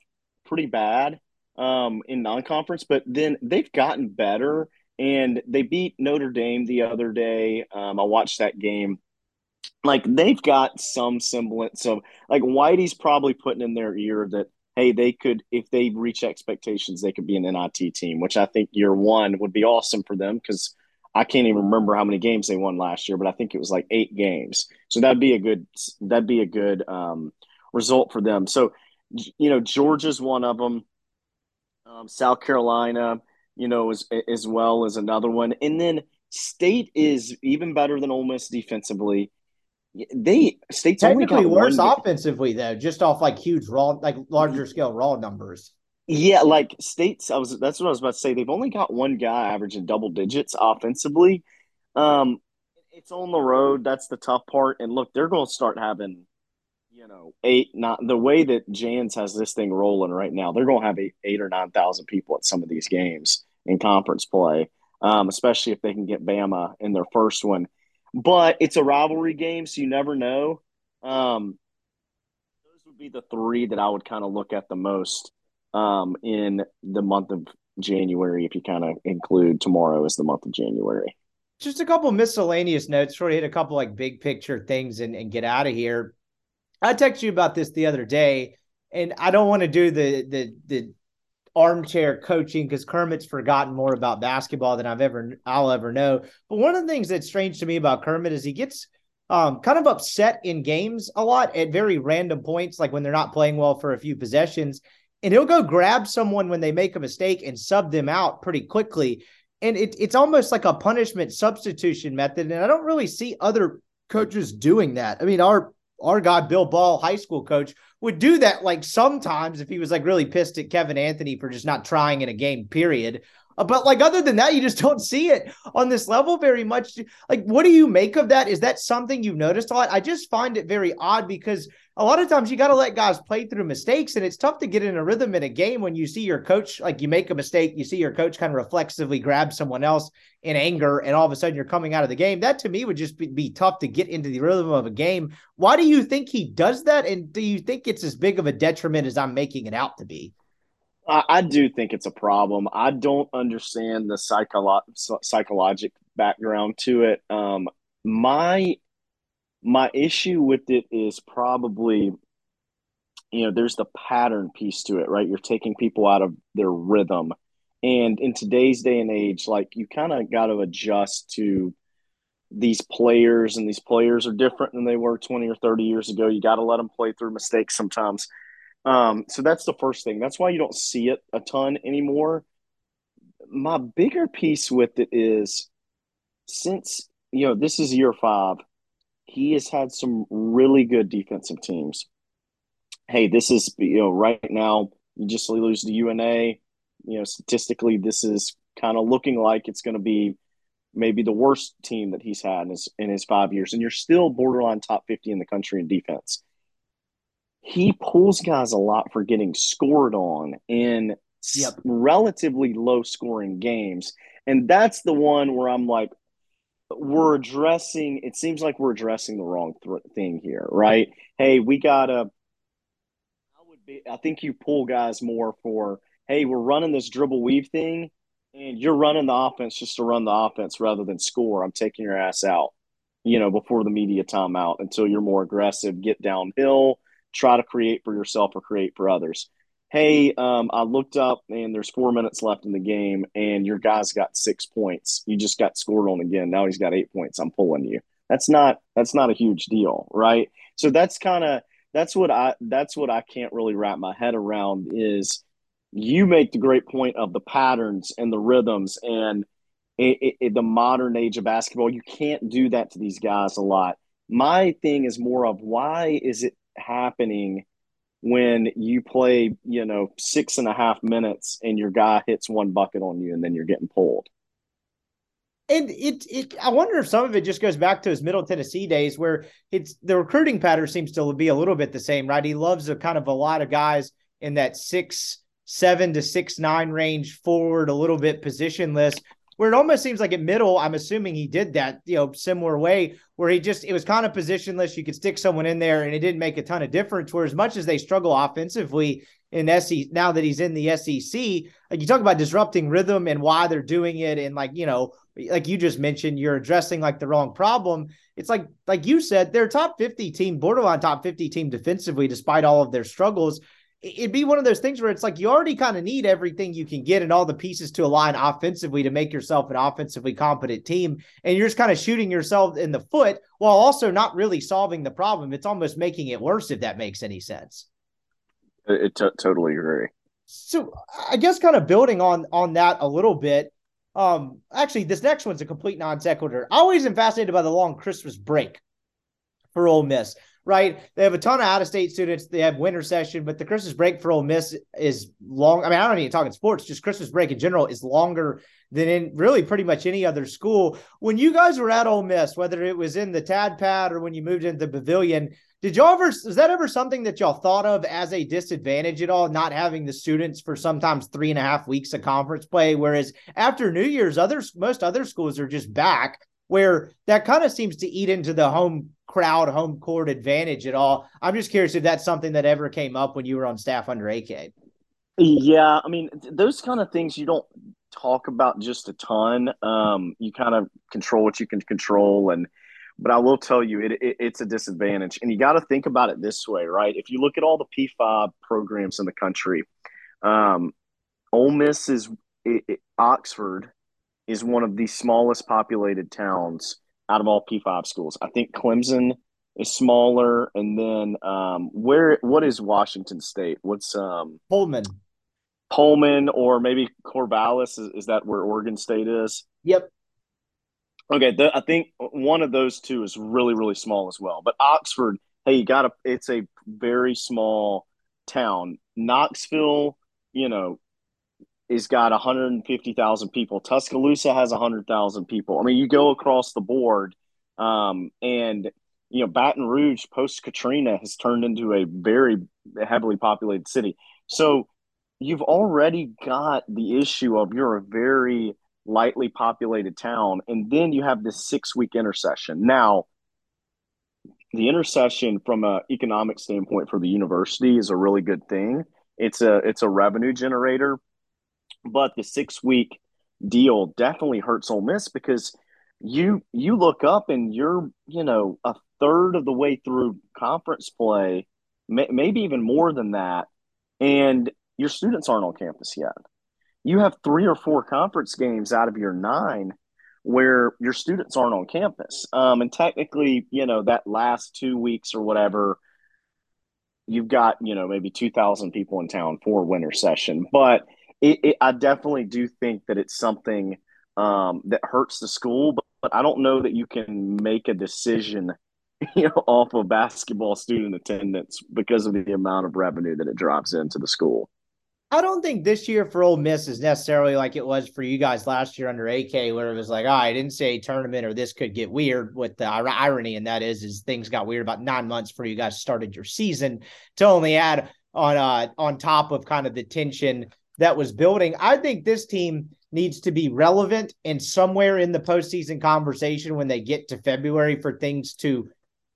pretty bad um, in non-conference, but then they've gotten better, and they beat Notre Dame the other day. Um, I watched that game. Like they've got some semblance of like Whitey's probably putting in their ear that hey, they could if they reach expectations, they could be an NIT team, which I think year one would be awesome for them because I can't even remember how many games they won last year, but I think it was like eight games. So that'd be a good that'd be a good um, result for them. So you know, Georgia's one of them. Um, South Carolina, you know, as as well as another one, and then State is even better than Ole Miss defensively. They state's technically worse offensively though, just off like huge raw, like larger scale raw numbers. Yeah, like states. I was. That's what I was about to say. They've only got one guy averaging double digits offensively. Um, it's on the road. That's the tough part. And look, they're going to start having, you know, eight. Not the way that Jans has this thing rolling right now. They're going to have eight, eight or nine thousand people at some of these games in conference play. Um, especially if they can get Bama in their first one. But it's a rivalry game, so you never know. Um, those would be the three that I would kind of look at the most um, in the month of January, if you kind of include tomorrow as the month of January. Just a couple miscellaneous notes before we hit a couple like big picture things and, and get out of here. I texted you about this the other day, and I don't want to do the the the armchair coaching because Kermit's forgotten more about basketball than I've ever I'll ever know. But one of the things that's strange to me about Kermit is he gets um, kind of upset in games a lot at very random points, like when they're not playing well for a few possessions and he'll go grab someone when they make a mistake and sub them out pretty quickly. And it, it's almost like a punishment substitution method. And I don't really see other coaches doing that. I mean, our our guy Bill Ball, high school coach, would do that like sometimes if he was like really pissed at Kevin Anthony for just not trying in a game, period. But like other than that, you just don't see it on this level very much. Like, what do you make of that? Is that something you've noticed a lot? I just find it very odd because a lot of times you got to let guys play through mistakes, and it's tough to get in a rhythm in a game when you see your coach like you make a mistake, you see your coach kind of reflexively grab someone else in anger, and all of a sudden you're coming out of the game. That to me would just be, be tough to get into the rhythm of a game. Why do you think he does that, and do you think it's as big of a detriment as I'm making it out to be? I, I do think it's a problem. I don't understand the psycholo- psychologic background to it. Um, my my issue with it is probably you know there's the pattern piece to it right you're taking people out of their rhythm and in today's day and age like you kind of got to adjust to these players and these players are different than they were 20 or 30 years ago you got to let them play through mistakes sometimes um, so that's the first thing. That's why you don't see it a ton anymore. My bigger piece with it is since, you know, this is year five, he has had some really good defensive teams. Hey, this is, you know, right now, you just lose to UNA. You know, statistically, this is kind of looking like it's going to be maybe the worst team that he's had in his, in his five years. And you're still borderline top 50 in the country in defense he pulls guys a lot for getting scored on in yep. relatively low scoring games. And that's the one where I'm like, we're addressing, it seems like we're addressing the wrong th- thing here, right? Hey, we got to, I would be, I think you pull guys more for, hey, we're running this dribble weave thing and you're running the offense just to run the offense rather than score. I'm taking your ass out, you know, before the media timeout until you're more aggressive, get downhill try to create for yourself or create for others. Hey, um, I looked up and there's four minutes left in the game, and your guy's got six points. You just got scored on again. Now he's got eight points. I'm pulling you. That's not that's not a huge deal, right? So that's kind of that's what I that's what I can't really wrap my head around is you make the great point of the patterns and the rhythms and it, it, the modern age of basketball. You can't do that to these guys a lot. My thing is more of why is it happening when you play, you know, six and a half minutes and your guy hits one bucket on you and then you're getting pulled. And it, it, I wonder if some of it just goes back to his Middle Tennessee days, where it's the recruiting pattern seems to be a little bit the same, right? He loves a kind of a lot of guys in that six, seven to six, nine range forward, a little bit positionless, where it almost seems like at middle, I'm assuming he did that, you know, similar way where he just, it was kind of positionless. You could stick someone in there and it didn't make a ton of difference. Where as much as they struggle offensively in SEC, now that he's in the SEC, like you talk about disrupting rhythm and why they're doing it. And like, you know, like you just mentioned, you're addressing like the wrong problem. It's like, like you said, they're top 50 team, borderline top 50 team defensively, despite all of their struggles it'd be one of those things where it's like you already kind of need everything you can get and all the pieces to align offensively to make yourself an offensively competent team. And you're just kind of shooting yourself in the foot while also not really solving the problem. It's almost making it worse, if that makes any sense. It, t- totally agree. So I guess kind of building on on that a little bit. Um, actually, this next one's a complete non sequitur. I always am fascinated by the long Christmas break for Ole Miss right? They have a ton of out of state students. They have winter session, but the Christmas break for Ole Miss is long. I mean, I don't even talk in sports, just Christmas break in general is longer than in really pretty much any other school. When you guys were at Ole Miss, whether it was in the Tad Pad or when you moved into the pavilion, did y'all ever, is that ever something that y'all thought of as a disadvantage at all, not having the students for sometimes three and a half weeks of conference play? Whereas after New Year's, others, most other schools are just back where that kind of seems to eat into the home crowd home court advantage at all. I'm just curious if that's something that ever came up when you were on staff under AK. Yeah, I mean, those kind of things you don't talk about just a ton. Um, you kind of control what you can control, and but I will tell you, it, it it's a disadvantage, and you got to think about it this way, right? If you look at all the P5 programs in the country, um, Ole Miss is it, it, Oxford is one of the smallest populated towns out of all P5 schools. I think Clemson is smaller, and then um, where what is Washington State? What's um Pullman? Pullman, or maybe Corvallis? Is, is that where Oregon State is? Yep. Okay, the, I think one of those two is really really small as well. But Oxford, hey, you got to. It's a very small town. Knoxville, you know, is got 150,000 people. Tuscaloosa has 100,000 people. I mean, you go across the board, um, and you know, Baton Rouge post Katrina has turned into a very heavily populated city. So you've already got the issue of you're a very lightly populated town, and then you have this six week intersession. Now, the intersession from an economic standpoint for the university is a really good thing. It's a it's a revenue generator but the six week deal definitely hurts Ole Miss because you you look up and you're you know a third of the way through conference play, may, maybe even more than that, and your students aren't on campus yet. You have three or four conference games out of your nine where your students aren't on campus. Um, and technically, you know, that last two weeks or whatever, you've got, you know, maybe 2,000 people in town for winter session. But it, it, I definitely do think that it's something um, that hurts the school, but, but I don't know that you can make a decision you know, off of basketball student attendance because of the amount of revenue that it drops into the school. I don't think this year for Ole Miss is necessarily like it was for you guys last year under AK, where it was like, oh, I didn't say tournament or this could get weird. With the irony, and that is, is things got weird about nine months before you guys started your season to only add on uh on top of kind of the tension that was building. I think this team needs to be relevant and somewhere in the postseason conversation when they get to February for things to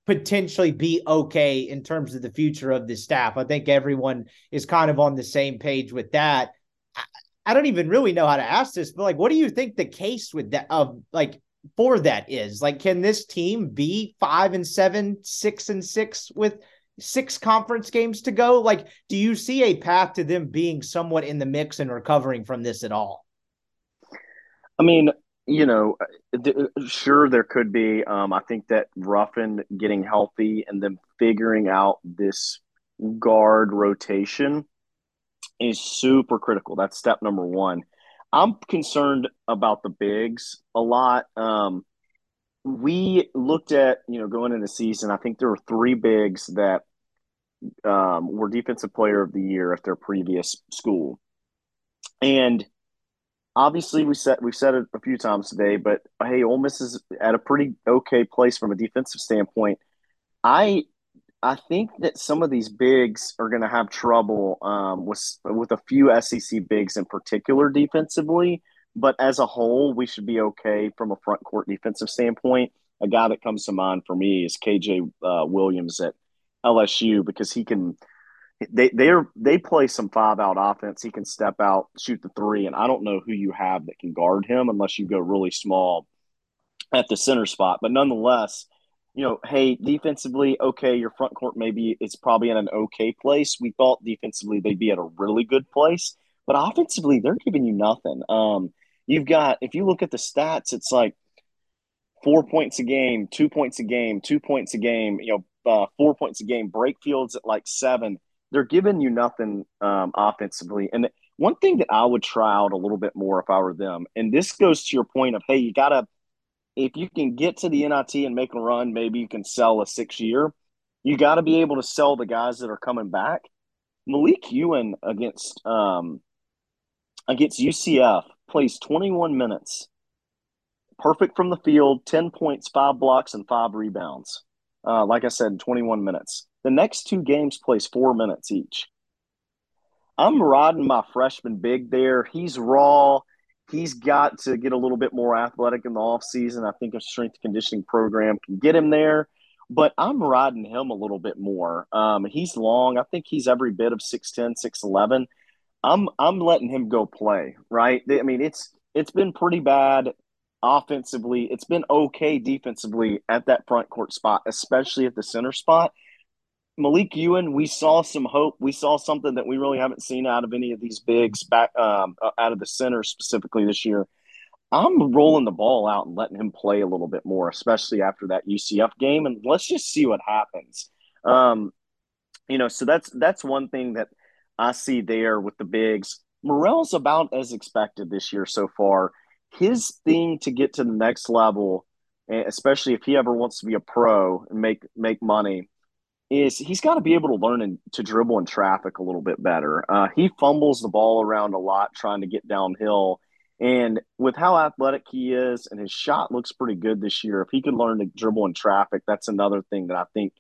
potentially be okay in terms of the future of the staff. I think everyone is kind of on the same page with that. I, I don't even really know how to ask this, but like, what do you think the case with that of like for that is? Like, can this team be five and seven, six and six with six conference games to go. Like, do you see a path to them being somewhat in the mix and recovering from this at all? I mean, you know, sure there could be. Um, I think that Ruffin getting healthy and then figuring out this guard rotation is super critical. That's step number one. I'm concerned about the bigs a lot. Um, we looked at, you know, going into the season, I think there were three bigs that um, were defensive player of the year at their previous school. And obviously we said we've said it a few times today, but hey, Ole Miss is at a pretty okay place from a defensive standpoint. I I think that some of these bigs are going to have trouble um, with with a few SEC bigs in particular defensively. But as a whole, we should be okay from a front court defensive standpoint. A guy that comes to mind for me is KJ uh, Williams at LSU because he can. They they are they play some five out offense. He can step out, shoot the three, and I don't know who you have that can guard him unless you go really small at the center spot. But nonetheless, you know, hey, defensively, okay, your front court maybe it's probably in an okay place. We thought defensively they'd be at a really good place, but offensively they're giving you nothing. Um, you've got if you look at the stats, it's like four points a game, two points a game, two points a game, you know, uh, four points a game. Brakefield's at like seven. They're giving you nothing um, offensively. And one thing that I would try out a little bit more if I were them, and this goes to your point of hey, you gotta if you can get to the NIT and make a run, maybe you can sell a six year. You got to be able to sell the guys that are coming back. Malique Ewin against um, against UCF plays 21 minutes, perfect from the field, 10 points, five blocks, and five rebounds. Uh, like I said, 21 minutes. The next two games plays four minutes each. I'm riding my freshman big there. He's raw he's got to get a little bit more athletic in the offseason. I think a strength conditioning program can get him there, but I'm riding him a little bit more. Um, he's long. I think he's every bit of 6'10, 6'11. I'm I'm letting him go play, right? I mean, it's it's been pretty bad offensively. It's been okay defensively at that front court spot, especially at the center spot. Malique Ewin, we saw some hope. We saw something that we really haven't seen out of any of these bigs back um, uh, out of the center specifically this year. I'm rolling the ball out and letting him play a little bit more, especially after that UCF game, and let's just see what happens. Um, you know, so that's that's one thing that I see there with the bigs. Murrell's about as expected this year so far. His thing to get to the next level, especially if he ever wants to be a pro and make make money, is he's got to be able to learn and to dribble in traffic a little bit better. Uh, he fumbles the ball around a lot trying to get downhill. And with how athletic he is, and his shot looks pretty good this year, if he could learn to dribble in traffic, that's another thing that I think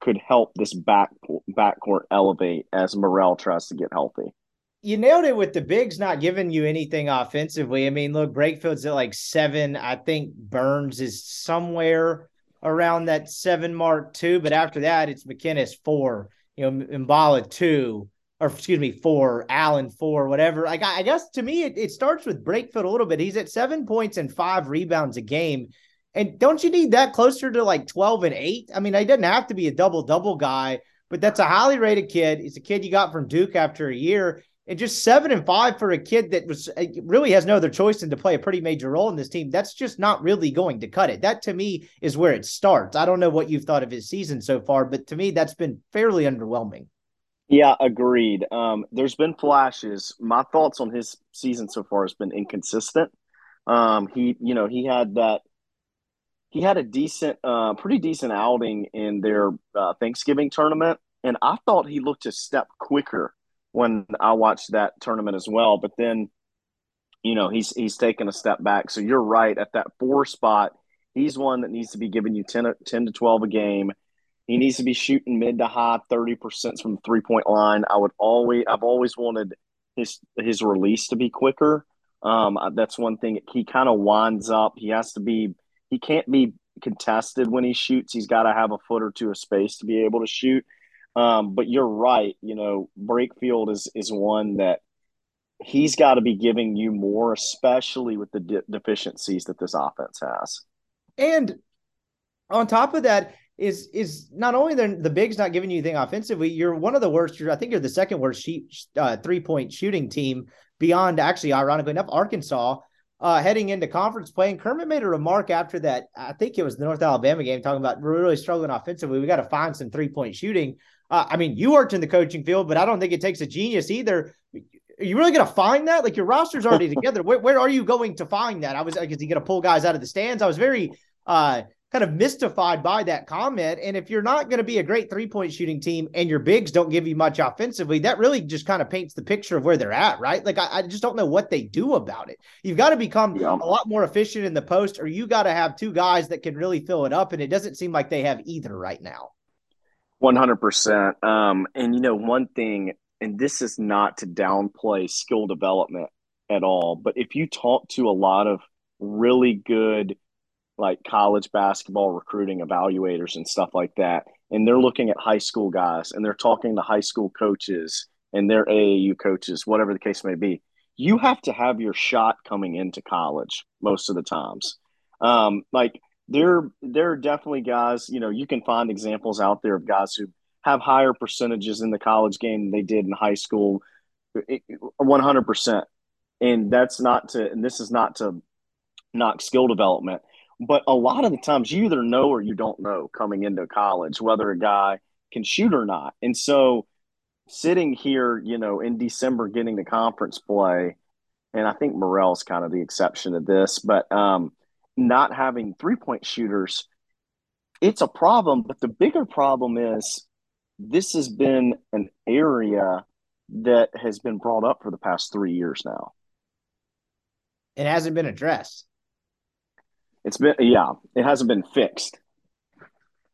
could help this back backcourt elevate as Murrell tries to get healthy. You nailed it with the bigs not giving you anything offensively. I mean, look, Brakefield's at like seven. I think Burns is somewhere around that seven mark too. But after that, it's McInnis four, you know, Mballa two, or excuse me, four, Allen four, whatever. Like I, guess to me, it, it starts with Brakefield a little bit. He's at seven points and five rebounds a game. And don't you need that closer to like 12 and eight? I mean, he doesn't have to be a double double guy, but that's a highly rated kid. He's a kid you got from Duke after a year and just seven and five for a kid that was uh, really has no other choice than to play a pretty major role in this team. That's just not really going to cut it. That to me is where it starts. I don't know what you've thought of his season so far, but to me, that's been fairly underwhelming. Yeah, agreed. Um, there's been flashes. My thoughts on his season so far has been inconsistent. Um, he, you know, he had that. He had a decent, uh, pretty decent outing in their uh, Thanksgiving tournament, and I thought he looked a step quicker when I watched that tournament as well. But then, you know, he's he's taken a step back. So you're right at that four spot. He's one that needs to be giving you 10, 10 to 12 a game. He needs to be shooting mid to high 30% from the three point line. I would always, I've always wanted his, his release to be quicker. Um, that's one thing he kind of winds up. He has to be, he can't be contested when he shoots. He's got to have a foot or two of space to be able to shoot. Um, but you're right. You know, Brakefield is is one that he's got to be giving you more, especially with the de- deficiencies that this offense has. And on top of that, is is not only the the bigs not giving you anything offensively, you're one of the worst. I think you're the second worst sheet, uh, three point shooting team beyond actually, ironically enough, Arkansas. uh, heading into conference play. And Kermit made a remark after that. I think it was the North Alabama game, talking about we're really struggling offensively. We got to find some three point shooting. Uh, I mean, you worked in the coaching field, but I don't think it takes a genius either. Are you really going to find that? Like your roster's already together. Where, where are you going to find that? I was like, is he going to pull guys out of the stands? I was very uh, kind of mystified by that comment. And if you're not going to be a great three point shooting team and your bigs don't give you much offensively, that really just kind of paints the picture of where they're at, right? Like, I, I just don't know what they do about it. You've got to become yeah. a lot more efficient in the post, or you got to have two guys that can really fill it up. And it doesn't seem like they have either right now. 100%. Um, and, you know, one thing, and this is not to downplay skill development at all, but if you talk to a lot of really good like college basketball recruiting evaluators and stuff like that. And they're looking at high school guys and they're talking to high school coaches and their AAU coaches, whatever the case may be. You have to have your shot coming into college most of the times. Um, like there, there are definitely guys. You know, you can find examples out there of guys who have higher percentages in the college game than they did in high school, one hundred percent. And that's not to, and this is not to knock skill development. But a lot of the times, you either know or you don't know coming into college whether a guy can shoot or not. And so, sitting here, you know, in December getting the conference play, and I think Murrell's kind of the exception to this, but um, not having three point shooters, it's a problem. But the bigger problem is this has been an area that has been brought up for the past three years now. It hasn't been addressed. It's been yeah, it hasn't been fixed.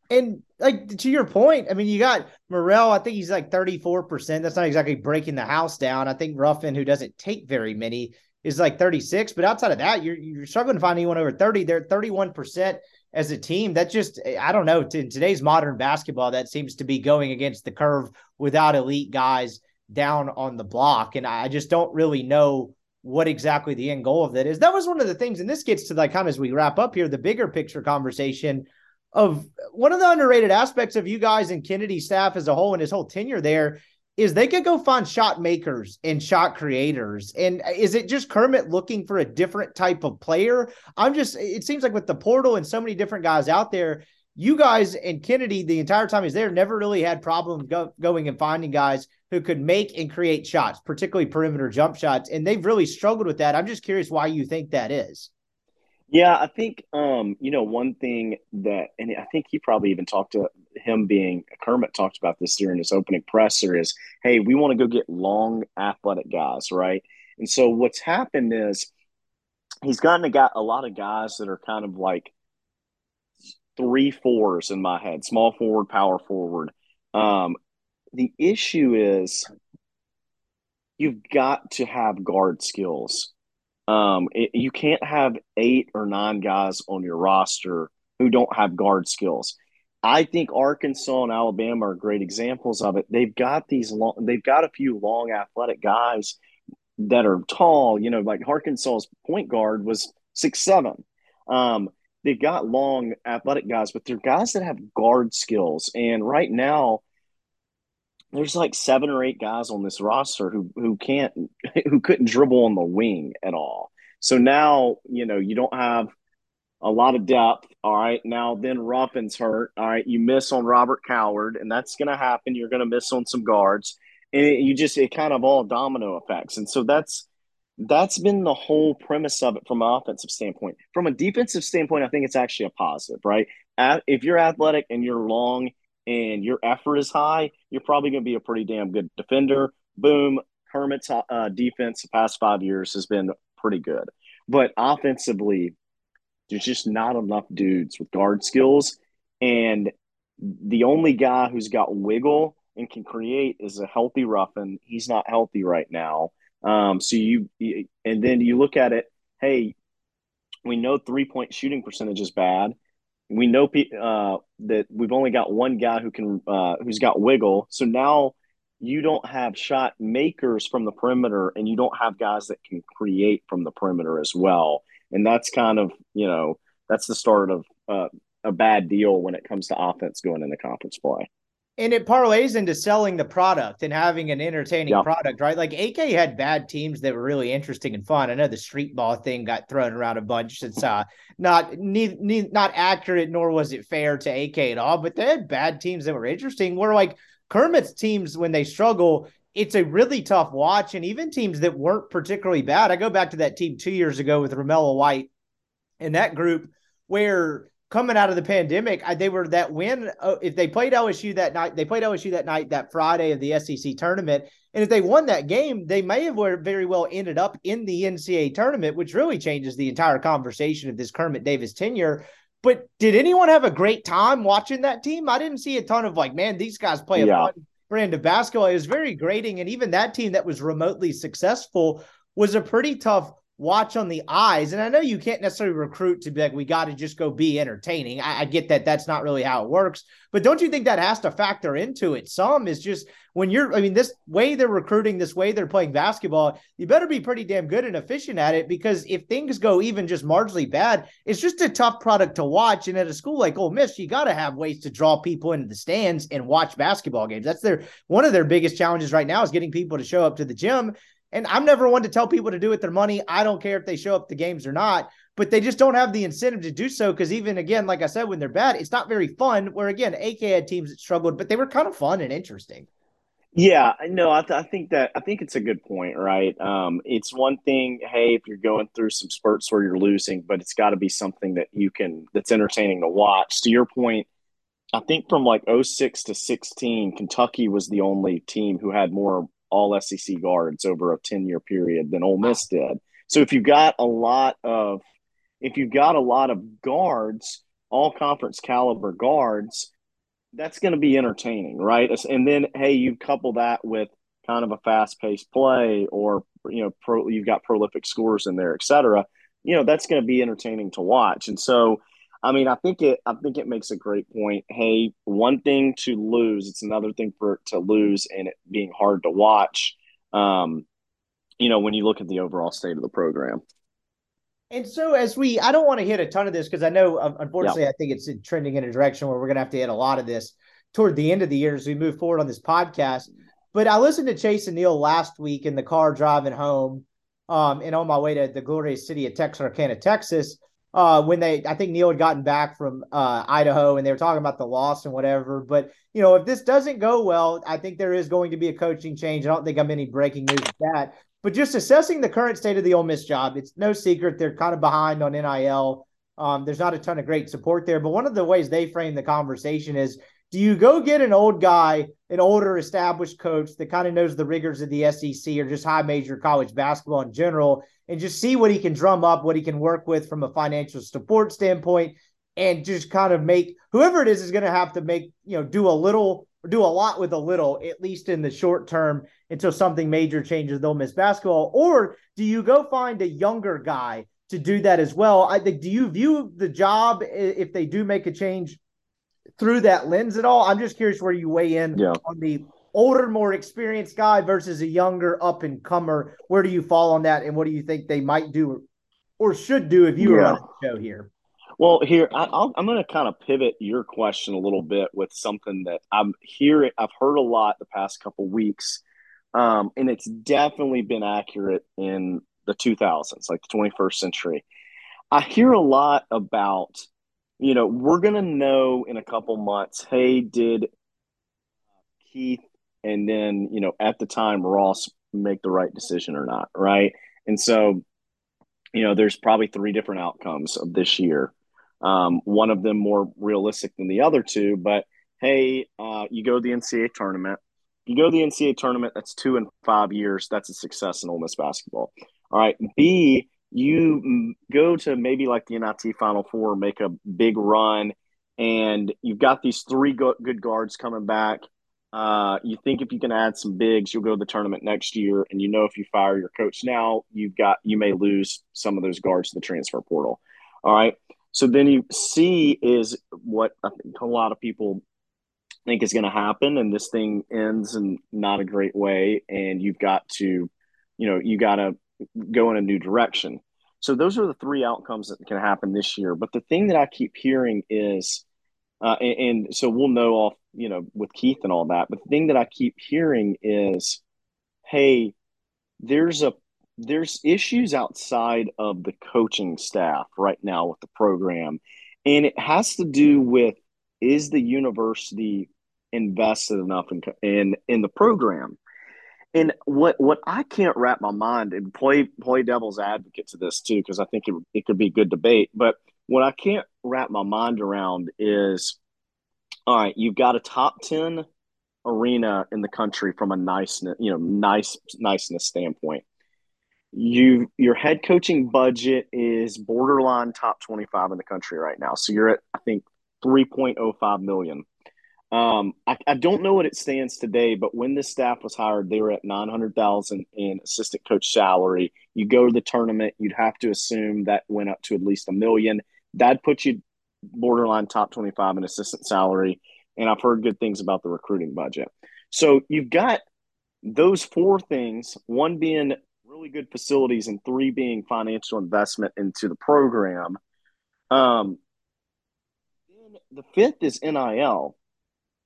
And like to your point, I mean, you got Murrell. I think he's like thirty four percent. That's not exactly breaking the house down. I think Ruffin, who doesn't take very many, is like thirty six. But outside of that, you're you're struggling to find anyone over thirty. They're thirty one percent as a team. That's just I don't know. In today's modern basketball, that seems to be going against the curve without elite guys down on the block. And I just don't really know what exactly the end goal of that is. That was one of the things, and this gets to like kind of as we wrap up here, the bigger picture conversation of one of the underrated aspects of you guys and Kennedy's staff as a whole and his whole tenure there is they could go find shot makers and shot creators. And is it just Kermit looking for a different type of player? I'm just, it seems like with the portal and so many different guys out there, you guys and Kennedy, the entire time he's there, never really had problems go, going and finding guys who could make and create shots, particularly perimeter jump shots. And they've really struggled with that. I'm just curious why you think that is. Yeah, I think um, you know one thing that, and I think he probably even talked to him being Kermit talked about this during his opening presser is, hey, we want to go get long athletic guys, right? And so what's happened is he's gotten a got a lot of guys that are kind of like three fours in my head: small forward, power forward. Um, the issue is you've got to have guard skills. Um, it, you can't have eight or nine guys on your roster who don't have guard skills. I think Arkansas and Alabama are great examples of it. They've got these long, they've got a few long athletic guys that are tall. You know, like Arkansas's point guard was six seven. Um, they've got long athletic guys, but they're guys that have guard skills. And right now, there's like seven or eight guys on this roster who who can't who couldn't dribble on the wing at all. So now, you know, you don't have a lot of depth. All right. Now then Ruffin's hurt. All right. You miss on Robert Coward, and that's gonna happen. You're gonna miss on some guards. And it, you just it kind of all domino effects. And so that's that's been the whole premise of it from an offensive standpoint. From a defensive standpoint, I think it's actually a positive, right? If you're athletic and you're long and your effort is high, you're probably going to be a pretty damn good defender. Boom. Kermit's uh, defense the past five years has been pretty good. But offensively, there's just not enough dudes with guard skills. And the only guy who's got wiggle and can create is a healthy Ruffin. He's not healthy right now. Um, so you, and then you look at it, hey, we know three point shooting percentage is bad we know uh, that we've only got one guy who can uh, who's got wiggle. So now you don't have shot makers from the perimeter, and you don't have guys that can create from the perimeter as well. And that's kind of you know that's the start of uh, a bad deal when it comes to offense going into conference play. And it parlays into selling the product and having an entertaining yeah. product, right? Like AK had bad teams that were really interesting and fun. I know the street ball thing got thrown around a bunch. It's uh, not ne- ne- not accurate, nor was it fair to AK at all. But they had bad teams that were interesting. Where like Kermit's teams, when they struggle, it's a really tough watch. And even teams that weren't particularly bad. I go back to that team two years ago with Romello White and that group where coming out of the pandemic, I, they were that win. Uh, if they played LSU that night, they played LSU that night, that Friday of the SEC tournament. And if they won that game, they may have very well ended up in the NCAA tournament, which really changes the entire conversation of this Kermit Davis tenure. But did anyone have a great time watching that team? I didn't see a ton of like, man, these guys play a yeah. fun brand of basketball. It was very grating. And even that team that was remotely successful was a pretty tough watch on the eyes. And I know you can't necessarily recruit to be like, we got to just go be entertaining. I, I, get that that's not really how it works. But don't you think that has to factor into it? Some is just when you're, I mean, this way they're recruiting, this way they're playing basketball, you better be pretty damn good and efficient at it because if things go even just marginally bad, it's just a tough product to watch. And at a school like Ole Miss, you got to have ways to draw people into the stands and watch basketball games. That's their one of their biggest challenges right now is getting people to show up to the gym and I'm never one to tell people to do with their money. I don't care if they show up to games or not, but they just don't have the incentive to do so. Because even again, like I said, when they're bad, it's not very fun. Where again, AK had teams that struggled, but they were kind of fun and interesting. Yeah, no, I, th- I think that I think it's a good point, right? Um, it's one thing, hey, if you're going through some spurts where you're losing, but it's got to be something that you can that's entertaining to watch. To your point, I think from like 06 to 16, Kentucky was the only team who had more all SEC guards over a 10 year period than Ole Miss did. So if you've got a lot of if you've got a lot of guards, all conference caliber guards, that's going to be entertaining, right? And then hey, you couple that with kind of a fast paced play or you know, pro, you've got prolific scores in there, et cetera. You know, that's going to be entertaining to watch. And so I mean, I think it. I think it makes a great point. Hey, one thing to lose, it's another thing for to lose, and it being hard to watch. Um, you know, when you look at the overall state of the program. And so, as we, I don't want to hit a ton of this because I know, unfortunately, yeah. I think it's trending in a direction where we're going to have to hit a lot of this toward the end of the year as we move forward on this podcast. But I listened to Chase and Neil last week in the car driving home, um, and on my way to the glorious city of Texarkana, Texas uh, when they, I think Neil had gotten back from uh, Idaho and they were talking about the loss and whatever. But, you know, if this doesn't go well, I think there is going to be a coaching change. I don't think I'm any breaking news with that. But just assessing the current state of the Ole Miss job, it's no secret they're kind of behind on NIL. Um, there's not a ton of great support there. But one of the ways they frame the conversation is do you go get an old guy, an older established coach that kind of knows the rigors of the SEC or just high major college basketball in general, and just see what he can drum up, what he can work with from a financial support standpoint, and just kind of make whoever it is is going to have to make, you know, do a little or do a lot with a little, at least in the short term, until something major changes, they'll miss basketball. Or do you go find a younger guy to do that as well? I think, do you view the job if they do make a change? Through that lens at all? I'm just curious where you weigh in yeah. on the older, more experienced guy versus a younger up and comer. Where do you fall on that, and what do you think they might do or should do if you yeah. were on the show here? Well, here I, am going to kind of pivot your question a little bit with something that I'm hearing. I've heard a lot the past couple weeks, um, and it's definitely been accurate in the 2000s, like the 21st century. I hear a lot about you know, we're going to know in a couple months, hey, did Keith and then, you know, at the time, Ross make the right decision or not, right? And so, you know, there's probably three different outcomes of this year. Um, one of them more realistic than the other two, but hey, uh, you go to the NCAA tournament. You go to the NCAA tournament, that's two and five years. That's a success in Ole Miss basketball. All right. B, you go to maybe like the NIT Final Four, make a big run, and you've got these three go- good guards coming back. Uh, you think if you can add some bigs, you'll go to the tournament next year, and you know if you fire your coach now, you've got you may lose some of those guards to the transfer portal. All right, so then you see is what I think a lot of people think is going to happen, and this thing ends in not a great way, and you've got to, you know, you got to go in a new direction. So those are the three outcomes that can happen this year. But the thing that I keep hearing is Uh, and, and, so we'll know off, you know, with Keith and all that. But the thing that I keep hearing is, hey, there's a there's issues outside of the coaching staff right now with the program, and it has to do with is the university invested enough in in in the program. And what what I can't wrap my mind and play play devil's advocate to this too because I think it it could be good debate. But what I can't wrap my mind around is, all right, you've got a top ten arena in the country from a niceness you know nice niceness standpoint. You your head coaching budget is borderline top twenty five in the country right now. So you're at I think three point oh five million um, I, I, don't know what it stands today, but when this staff was hired, they were at nine hundred thousand in assistant coach salary. You go to the tournament, you'd have to assume that went up to at least a million. That puts you borderline top twenty five in assistant salary. And I've heard good things about the recruiting budget. So you've got those four things: one being really good facilities, and three being financial investment into the program. Um, the fifth is NIL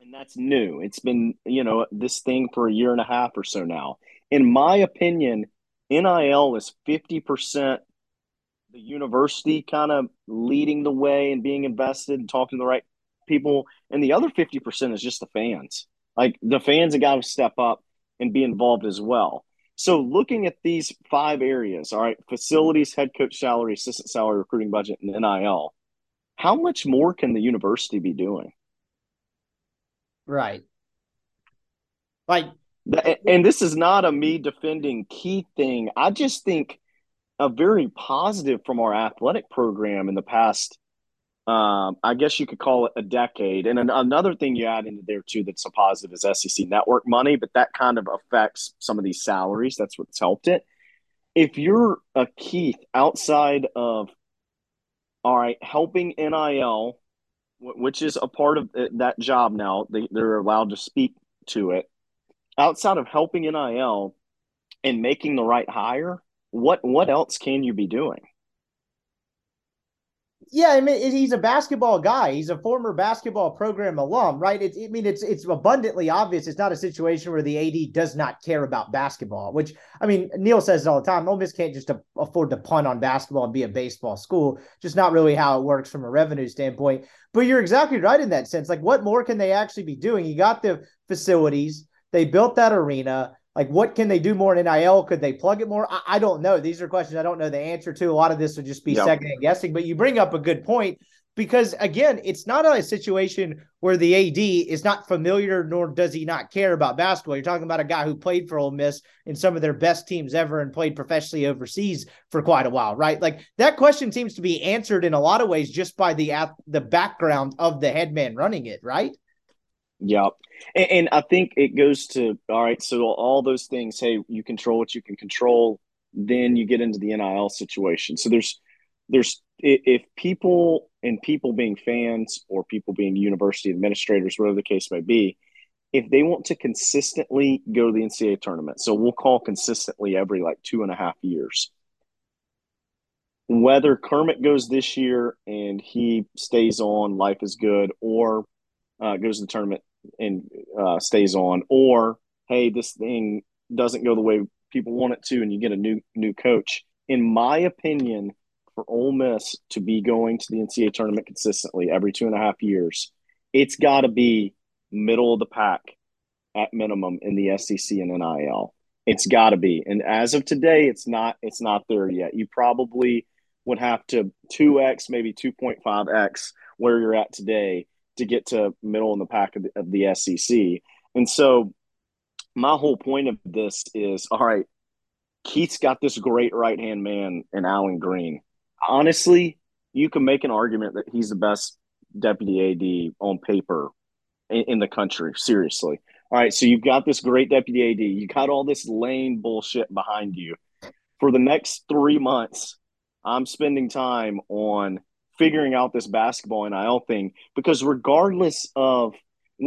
and that's new. It's been, you know, this thing for a year and a half or so now. In my opinion, NIL is 50% the university kind of leading the way and being invested and talking to the right people. And the other 50% is just the fans. Like the fans have got to step up and be involved as well. So looking at these five areas, all right, facilities, head coach salary, assistant salary, recruiting budget, and NIL, how much more can the university be doing? Right. Like, and this is not a me defending Keith thing. I just think a very positive from our athletic program in the past. Um, I guess you could call it a decade. And an, another thing you add into there too that's a positive is SEC network money, but that kind of affects some of these salaries. That's what's helped it. If you're a Keith outside of all right, helping NIL which is a part of eh, that job now. They, they're allowed to speak to it. Outside of helping NIL and making the right hire, what what else can you be doing? Yeah, I mean, he's a basketball guy. He's a former basketball program alum, right? It's, I mean, it's it's abundantly obvious. It's not a situation where the AD does not care about basketball. Which, I mean, Neil says it all the time. Ole Miss can't just afford to punt on basketball and be a baseball school. Just not really how it works from a revenue standpoint. But you're exactly right in that sense. Like, what more can they actually be doing? You got the facilities. They built that arena. Like, what can they do more in NIL? Could they plug it more? I, I don't know. These are questions I don't know the answer to. A lot of this would just be yep. second guessing. But you bring up a good point because again, it's not a situation where the AD is not familiar nor does he not care about basketball. You're talking about a guy who played for Ole Miss in some of their best teams ever and played professionally overseas for quite a while, right? Like that question seems to be answered in a lot of ways just by the the background of the head man running it, right? Yeah. And, and, I think it goes to all right. So all those things, hey, you control what you can control. Then you get into the NIL situation. So there's there's if people and people being fans or people being university administrators, whatever the case may be, if they want to consistently go to the NCAA tournament, so we'll call consistently every like two and a half years. Whether Kermit goes this year and he stays on, life is good, or uh, goes to the tournament and uh, stays on, or hey, this thing doesn't go the way people want it to, and you get a new new coach. In my opinion, for Ole Miss to be going to the NCAA tournament consistently every two and a half years, it's got to be middle of the pack at minimum in the SEC and NIL. It's got to be, and as of today, it's not. It's not there yet. You probably would have to two x, maybe two point five x where you're at today to get to middle in the pack of the, of the SEC. And so my whole point of this is all right, Keith's got this great right hand man in Allen Greene. Honestly, you can make an argument that he's the best deputy AD on paper in, in the country. Seriously. All right, so you've got this great deputy AD. You got all this Lane bullshit behind you. For the next three months, I'm spending time on figuring out this basketball NIL thing because regardless of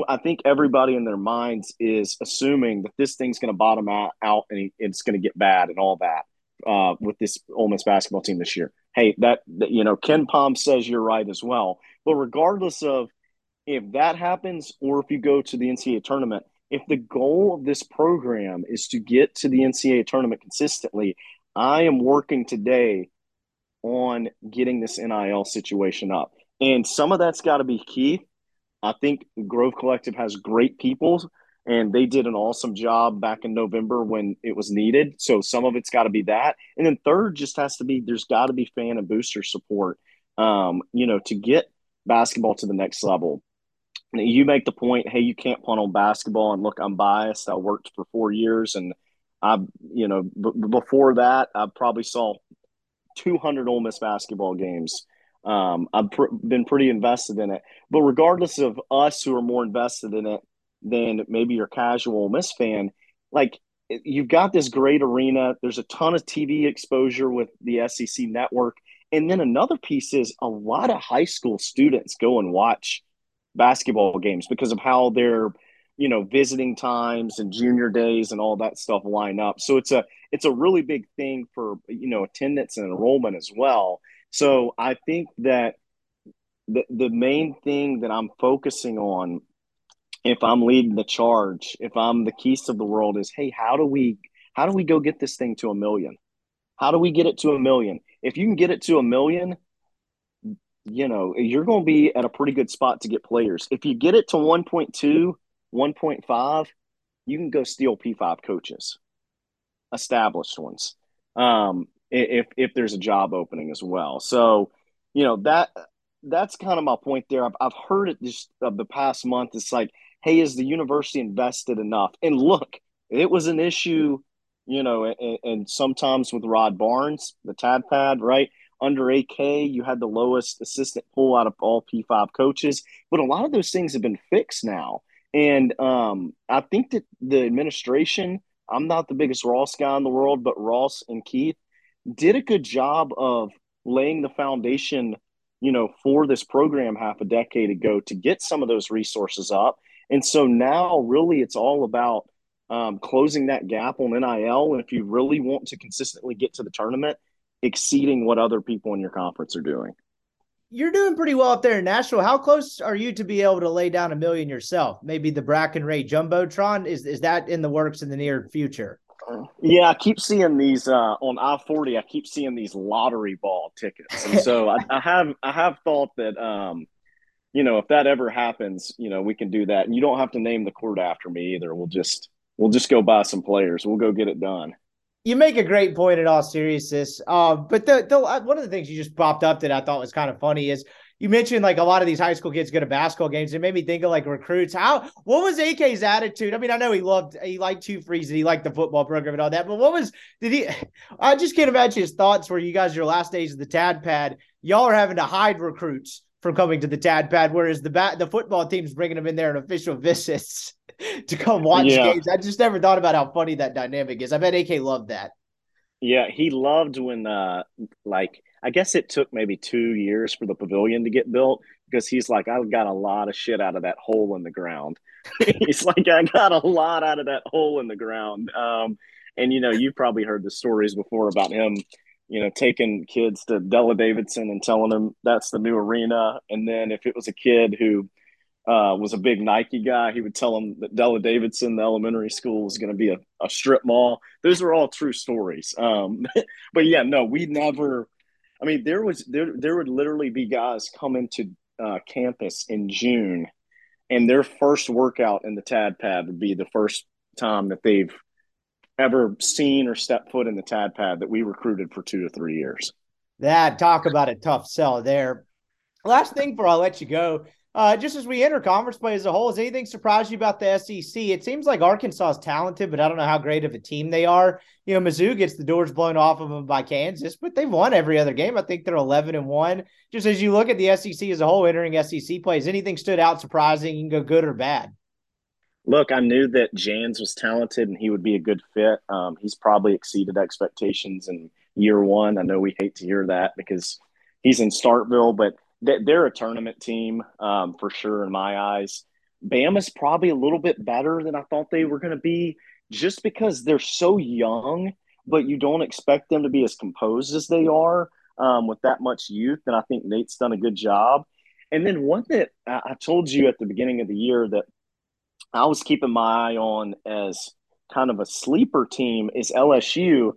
I think everybody in their minds is assuming that this thing's going to bottom out, and it's going to get bad and all that uh, with this Ole Miss basketball team this year. Hey, that, that you know, KenPom says you're right as well. But regardless of if that happens, or if you go to the NCAA tournament, if the goal of this program is to get to the NCAA tournament consistently, I am working today on getting this NIL situation up. And some of that's got to be Keith. I think Grove Collective has great people and they did an awesome job back in November when it was needed. So some of it's got to be that. And then third just has to be there's got to be fan and booster support, um, you know, to get basketball to the next level. You make the point, hey, you can't punt on basketball. And look, I'm biased. I worked for four years and I, you know, b- before that, I probably saw 200 Ole Miss basketball games. Um, I've pr- been pretty invested in it. But regardless of us who are more invested in it than maybe your casual Ole Miss fan, like you've got this great arena. There's a ton of TV exposure with the SEC network. And then another piece is a lot of high school students go and watch basketball games because of how their you know visiting times and junior days and all that stuff line up. So it's a it's a really big thing for you know attendance and enrollment as well. So i think that the the main thing that i'm focusing on if i'm leading the charge if i'm the keys of the world is hey how do we how do we go get this thing to a million? How do we get it to a million? If you can get it to a million you know, you're going to be at a pretty good spot to get players. If you get it to 1.2, 1.5, you can go steal P5 coaches, established ones, um, if, if there's a job opening as well. So, you know, that that's kind of my point there. I've, I've heard it just of the past month. It's like, hey, is the university invested enough? And look, it was an issue, you know, and, and sometimes with Rod Barnes, the Tad Pad, right? under AK, you had the lowest assistant pool out of all P5 coaches. But a lot of those things have been fixed now. And um, I think that the administration, I'm not the biggest Ross guy in the world, but Ross and Keith did a good job of laying the foundation, you know, for this program half a decade ago to get some of those resources up. And so now, really, it's all about um, closing that gap on NIL. And if you really want to consistently get to the tournament, exceeding what other people in your conference are doing. You're doing pretty well up there in Nashville. How close are you to be able to lay down a million yourself? Maybe the Bracken Ray Jumbotron is is that in the works in the near future? Yeah, I keep seeing these uh, on I forty. I keep seeing these lottery ball tickets, and so I, I, have I have thought that um, you know if that ever happens, you know we can do that, and you don't have to name the court after me either. We'll just we'll just go buy some players. We'll go get it done you make a great point in all seriousness. Uh, but the, the uh, one of the things you just popped up that I thought was kind of funny is you mentioned like a lot of these high school kids go to basketball games. It made me think of like recruits. How what was AK's attitude? I mean, I know he loved he liked Hugh Freeze and he liked the football program and all that, but what was did he? I just can't imagine his thoughts where you guys your last days of the Tad Pad. Y'all are having to hide recruits from coming to the Tad Pad, whereas the bat the football team's bringing them in there on official visits. to come watch yeah. games. I just never thought about how funny that dynamic is. I bet AK loved that. Yeah, he loved when uh like I guess it took maybe 2 years for the pavilion to get built because he's like I've got a lot of shit out of that hole in the ground. he's like I got a lot out of that hole in the ground. Um and you know, you've probably heard the stories before about him you know, taking kids to Della Davidson and telling them that's the new arena. And then if it was a kid who uh, was a big Nike guy. He would tell him that Della Davidson, the elementary school, was going to be a, a, strip mall. Those are all true stories. Um, but yeah, no, we never. I mean, there was there there would literally be guys coming to uh, campus in June, and their first workout in the Tad Pad would be the first time that they've ever seen or stepped foot in the Tad Pad that we recruited for two to three years. That talk about a tough sell there. Last thing before I let you go uh, just as we enter conference play as a whole, has anything surprised you about the SEC? It seems like Arkansas is talented, but I don't know how great of a team they are. You know, Mizzou gets the doors blown off of them by Kansas, but they've won every other game. I think they're 11 and 1. Just as you look at the SEC as a whole entering SEC plays, anything stood out surprising? You can go good or bad. Look, I knew that Jans was talented and he would be a good fit. Um, he's probably exceeded expectations in year one. I know we hate to hear that because he's in Starkville, but they're a tournament team um, for sure in my eyes. Bama's probably a little bit better than I thought they were going to be, just because they're so young, but you don't expect them to be as composed as they are um, with that much youth. And I think Nate's done a good job. And then one that I told you at the beginning of the year that I was keeping my eye on as kind of a sleeper team is LSU.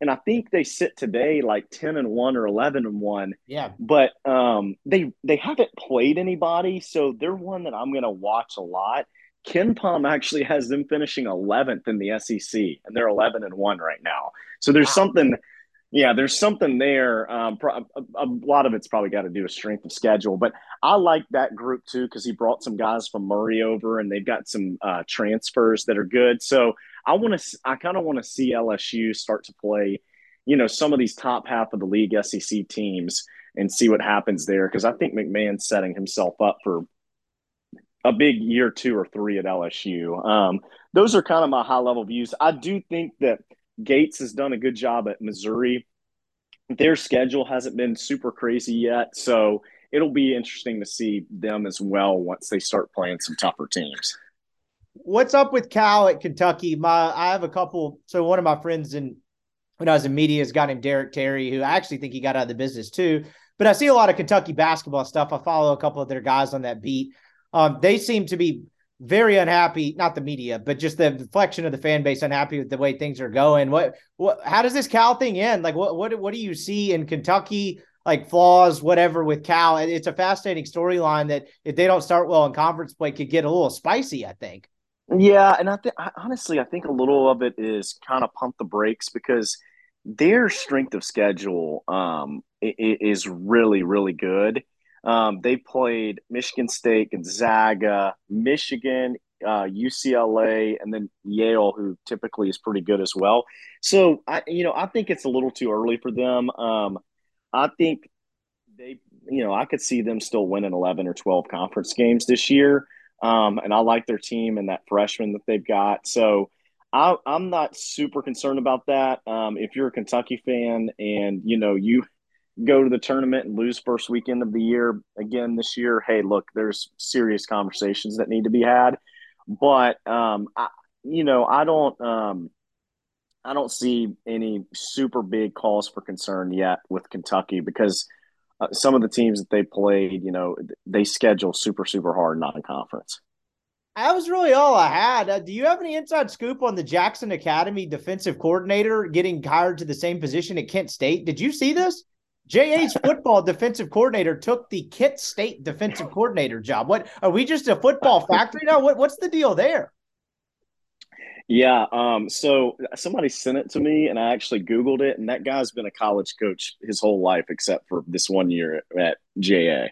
And I think they sit today like 10 and 1 or 11 and 1. Yeah. But um, they they haven't played anybody, so they're one that I'm going to watch a lot. KenPom actually has them finishing 11th in the SEC, and they're 11 and 1 right now. So there's wow. something yeah, there's something there. Um, a, a, lot of it's probably got to do with strength of schedule, but I like that group too because he brought some guys from Murray over, and they've got some uh, transfers that are good. So I want to, I kind of want to see LSU start to play, you know, some of these top half of the league SEC teams and see what happens there because I think McMahon's setting himself up for a big year two or three at LSU. Um, those are kind of my high level views. I do think that Gates has done a good job at Missouri. Their schedule hasn't been super crazy yet, so it'll be interesting to see them as well once they start playing some tougher teams. What's up with Cal at Kentucky? My I have a couple. So one of my friends in when I was in media is a guy named Derek Terry, who I actually think he got out of the business too. But I see a lot of Kentucky basketball stuff. I follow a couple of their guys on that beat. Um, they seem to be very unhappy, not the media, but just the reflection of the fan base unhappy with the way things are going. What what how does this Cal thing end? Like what what what do you see in Kentucky? Like flaws, whatever with Cal. It's a fascinating storyline that if they don't start well in conference play could get a little spicy, I think. Yeah, and I think honestly, I think a little of it is kind of pump the brakes because their strength of schedule um, is really, really good. Um, they played Michigan State, Gonzaga, Michigan, uh, UCLA, and then Yale, who typically is pretty good as well. So I, you know, I think it's a little too early for them. Um, I think they, you know, I could see them still winning eleven or twelve conference games this year. Um, and I like their team and that freshman that they've got. So I, am not super concerned about that. Um, if you're a Kentucky fan and you know you go to the tournament and lose first weekend of the year again this year, hey, look, there's serious conversations that need to be had. But um, I, you know, I don't um, I don't see any super big cause for concern yet with Kentucky because uh, some of the teams that they played, you know, they schedule super super hard non-conference. That was really all I had. Uh, do you have any inside scoop on the Jackson Academy defensive coordinator getting hired to the same position at Kent State? Did you see this? JA's football defensive coordinator took the Kent State defensive coordinator job. What are we just a football factory now? What, what's the deal there? Yeah, um, so somebody sent it to me, and I actually Googled it, and that guy's been a college coach his whole life, except for this one year at JA.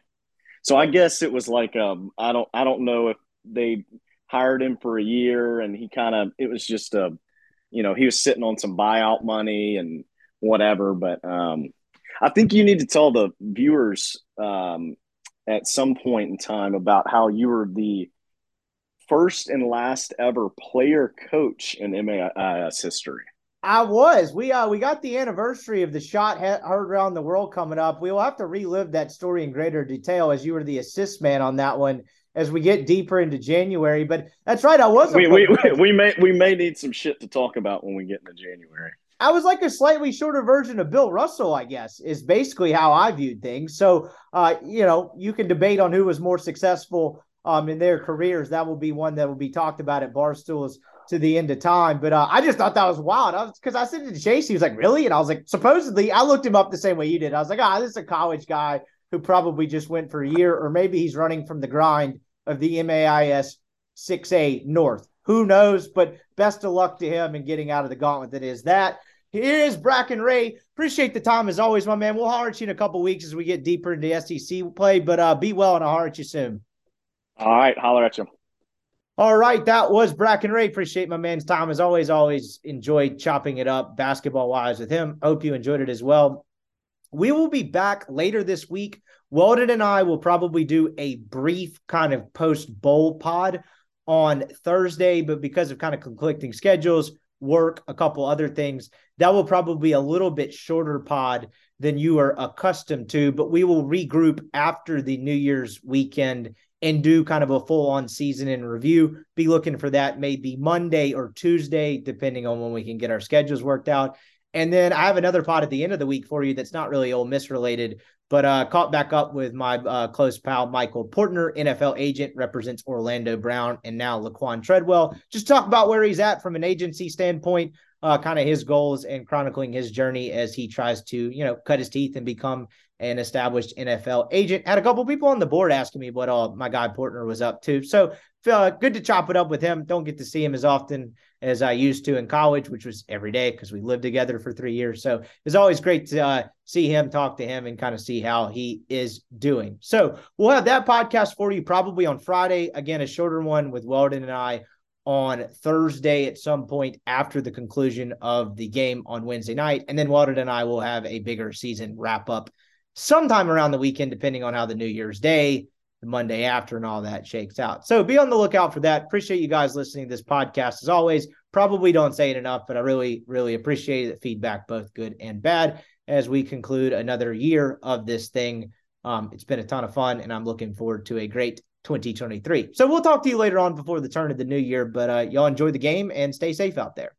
So I guess it was like um, I don't I don't know if they hired him for a year, and he kind of it was just a, you know, he was sitting on some buyout money and whatever, but um, I think you need to tell the viewers um, at some point in time about how you were the first and last ever player coach in MAIS history. I was. We uh we got the anniversary of the shot heard around the world coming up. We will have to relive that story in greater detail as you were the assist man on that one as we get deeper into January. But that's right, I was. We, we, we, we may we may need some shit to talk about when we get into January. I was like a slightly shorter version of Bill Russell, I guess, is basically how I viewed things. So, uh, you know, you can debate on who was more successful um, in their careers. That will be one that will be talked about at Barstools to the end of time. But uh, I just thought that was wild. I because I said to Chase, he was like, "Really?" And I was like, "Supposedly." I looked him up the same way you did. I was like, "Ah, this is a college guy who probably just went for a year, or maybe he's running from the grind of the MAIS 6A North." Who knows? But best of luck to him in getting out of the gauntlet that is that. Here is Bracken Ray. Appreciate the time as always, my man. We'll holler at you in a couple weeks as we get deeper into SEC play, but uh, be well and I'll holler at you soon. All right, holler at you. All right, that was Bracken Ray. Appreciate my man's time as always. Always enjoyed chopping it up basketball wise with him. Hope you enjoyed it as well. We will be back later this week. Weldon and I will probably do a brief kind of post bowl pod on Thursday, but because of kind of conflicting schedules, work, a couple other things. That will probably be a little bit shorter pod than you are accustomed to, but we will regroup after the New Year's weekend and do kind of a full on season in review. Be looking for that maybe Monday or Tuesday, depending on when we can get our schedules worked out. And then I have another pod at the end of the week for you that's not really Ole Miss related, But uh, caught back up with my uh, close pal Michael Portner, NFL agent, represents Orlando Brown and now Laquon Treadwell. Just talk about where he's at from an agency standpoint, uh, kind of his goals and chronicling his journey as he tries to, you know, cut his teeth and become an established NFL agent. Had a couple people on the board asking me what uh, my guy Portner was up to. So uh, good to chop it up with him. Don't get to see him as often as I used to in college, which was every day because we lived together for three years. So it's always great to uh, see him, talk to him, and kind of see how he is doing. So we'll have that podcast for you probably on Friday. Again, a shorter one with Weldon and I on Thursday at some point after the conclusion of the game on Wednesday night. And then Weldon and I will have a bigger season wrap up sometime around the weekend, depending on how the New Year's Day, the Monday after, and all that shakes out. So be on the lookout for that. Appreciate you guys listening to this podcast as always. Probably don't say it enough, but I really, really appreciate the feedback, both good and bad, as we conclude another year of this thing. Um, it's been a ton of fun, and I'm looking forward to a great 2023. So we'll talk to you later on before the turn of the new year, but uh, y'all enjoy the game and stay safe out there.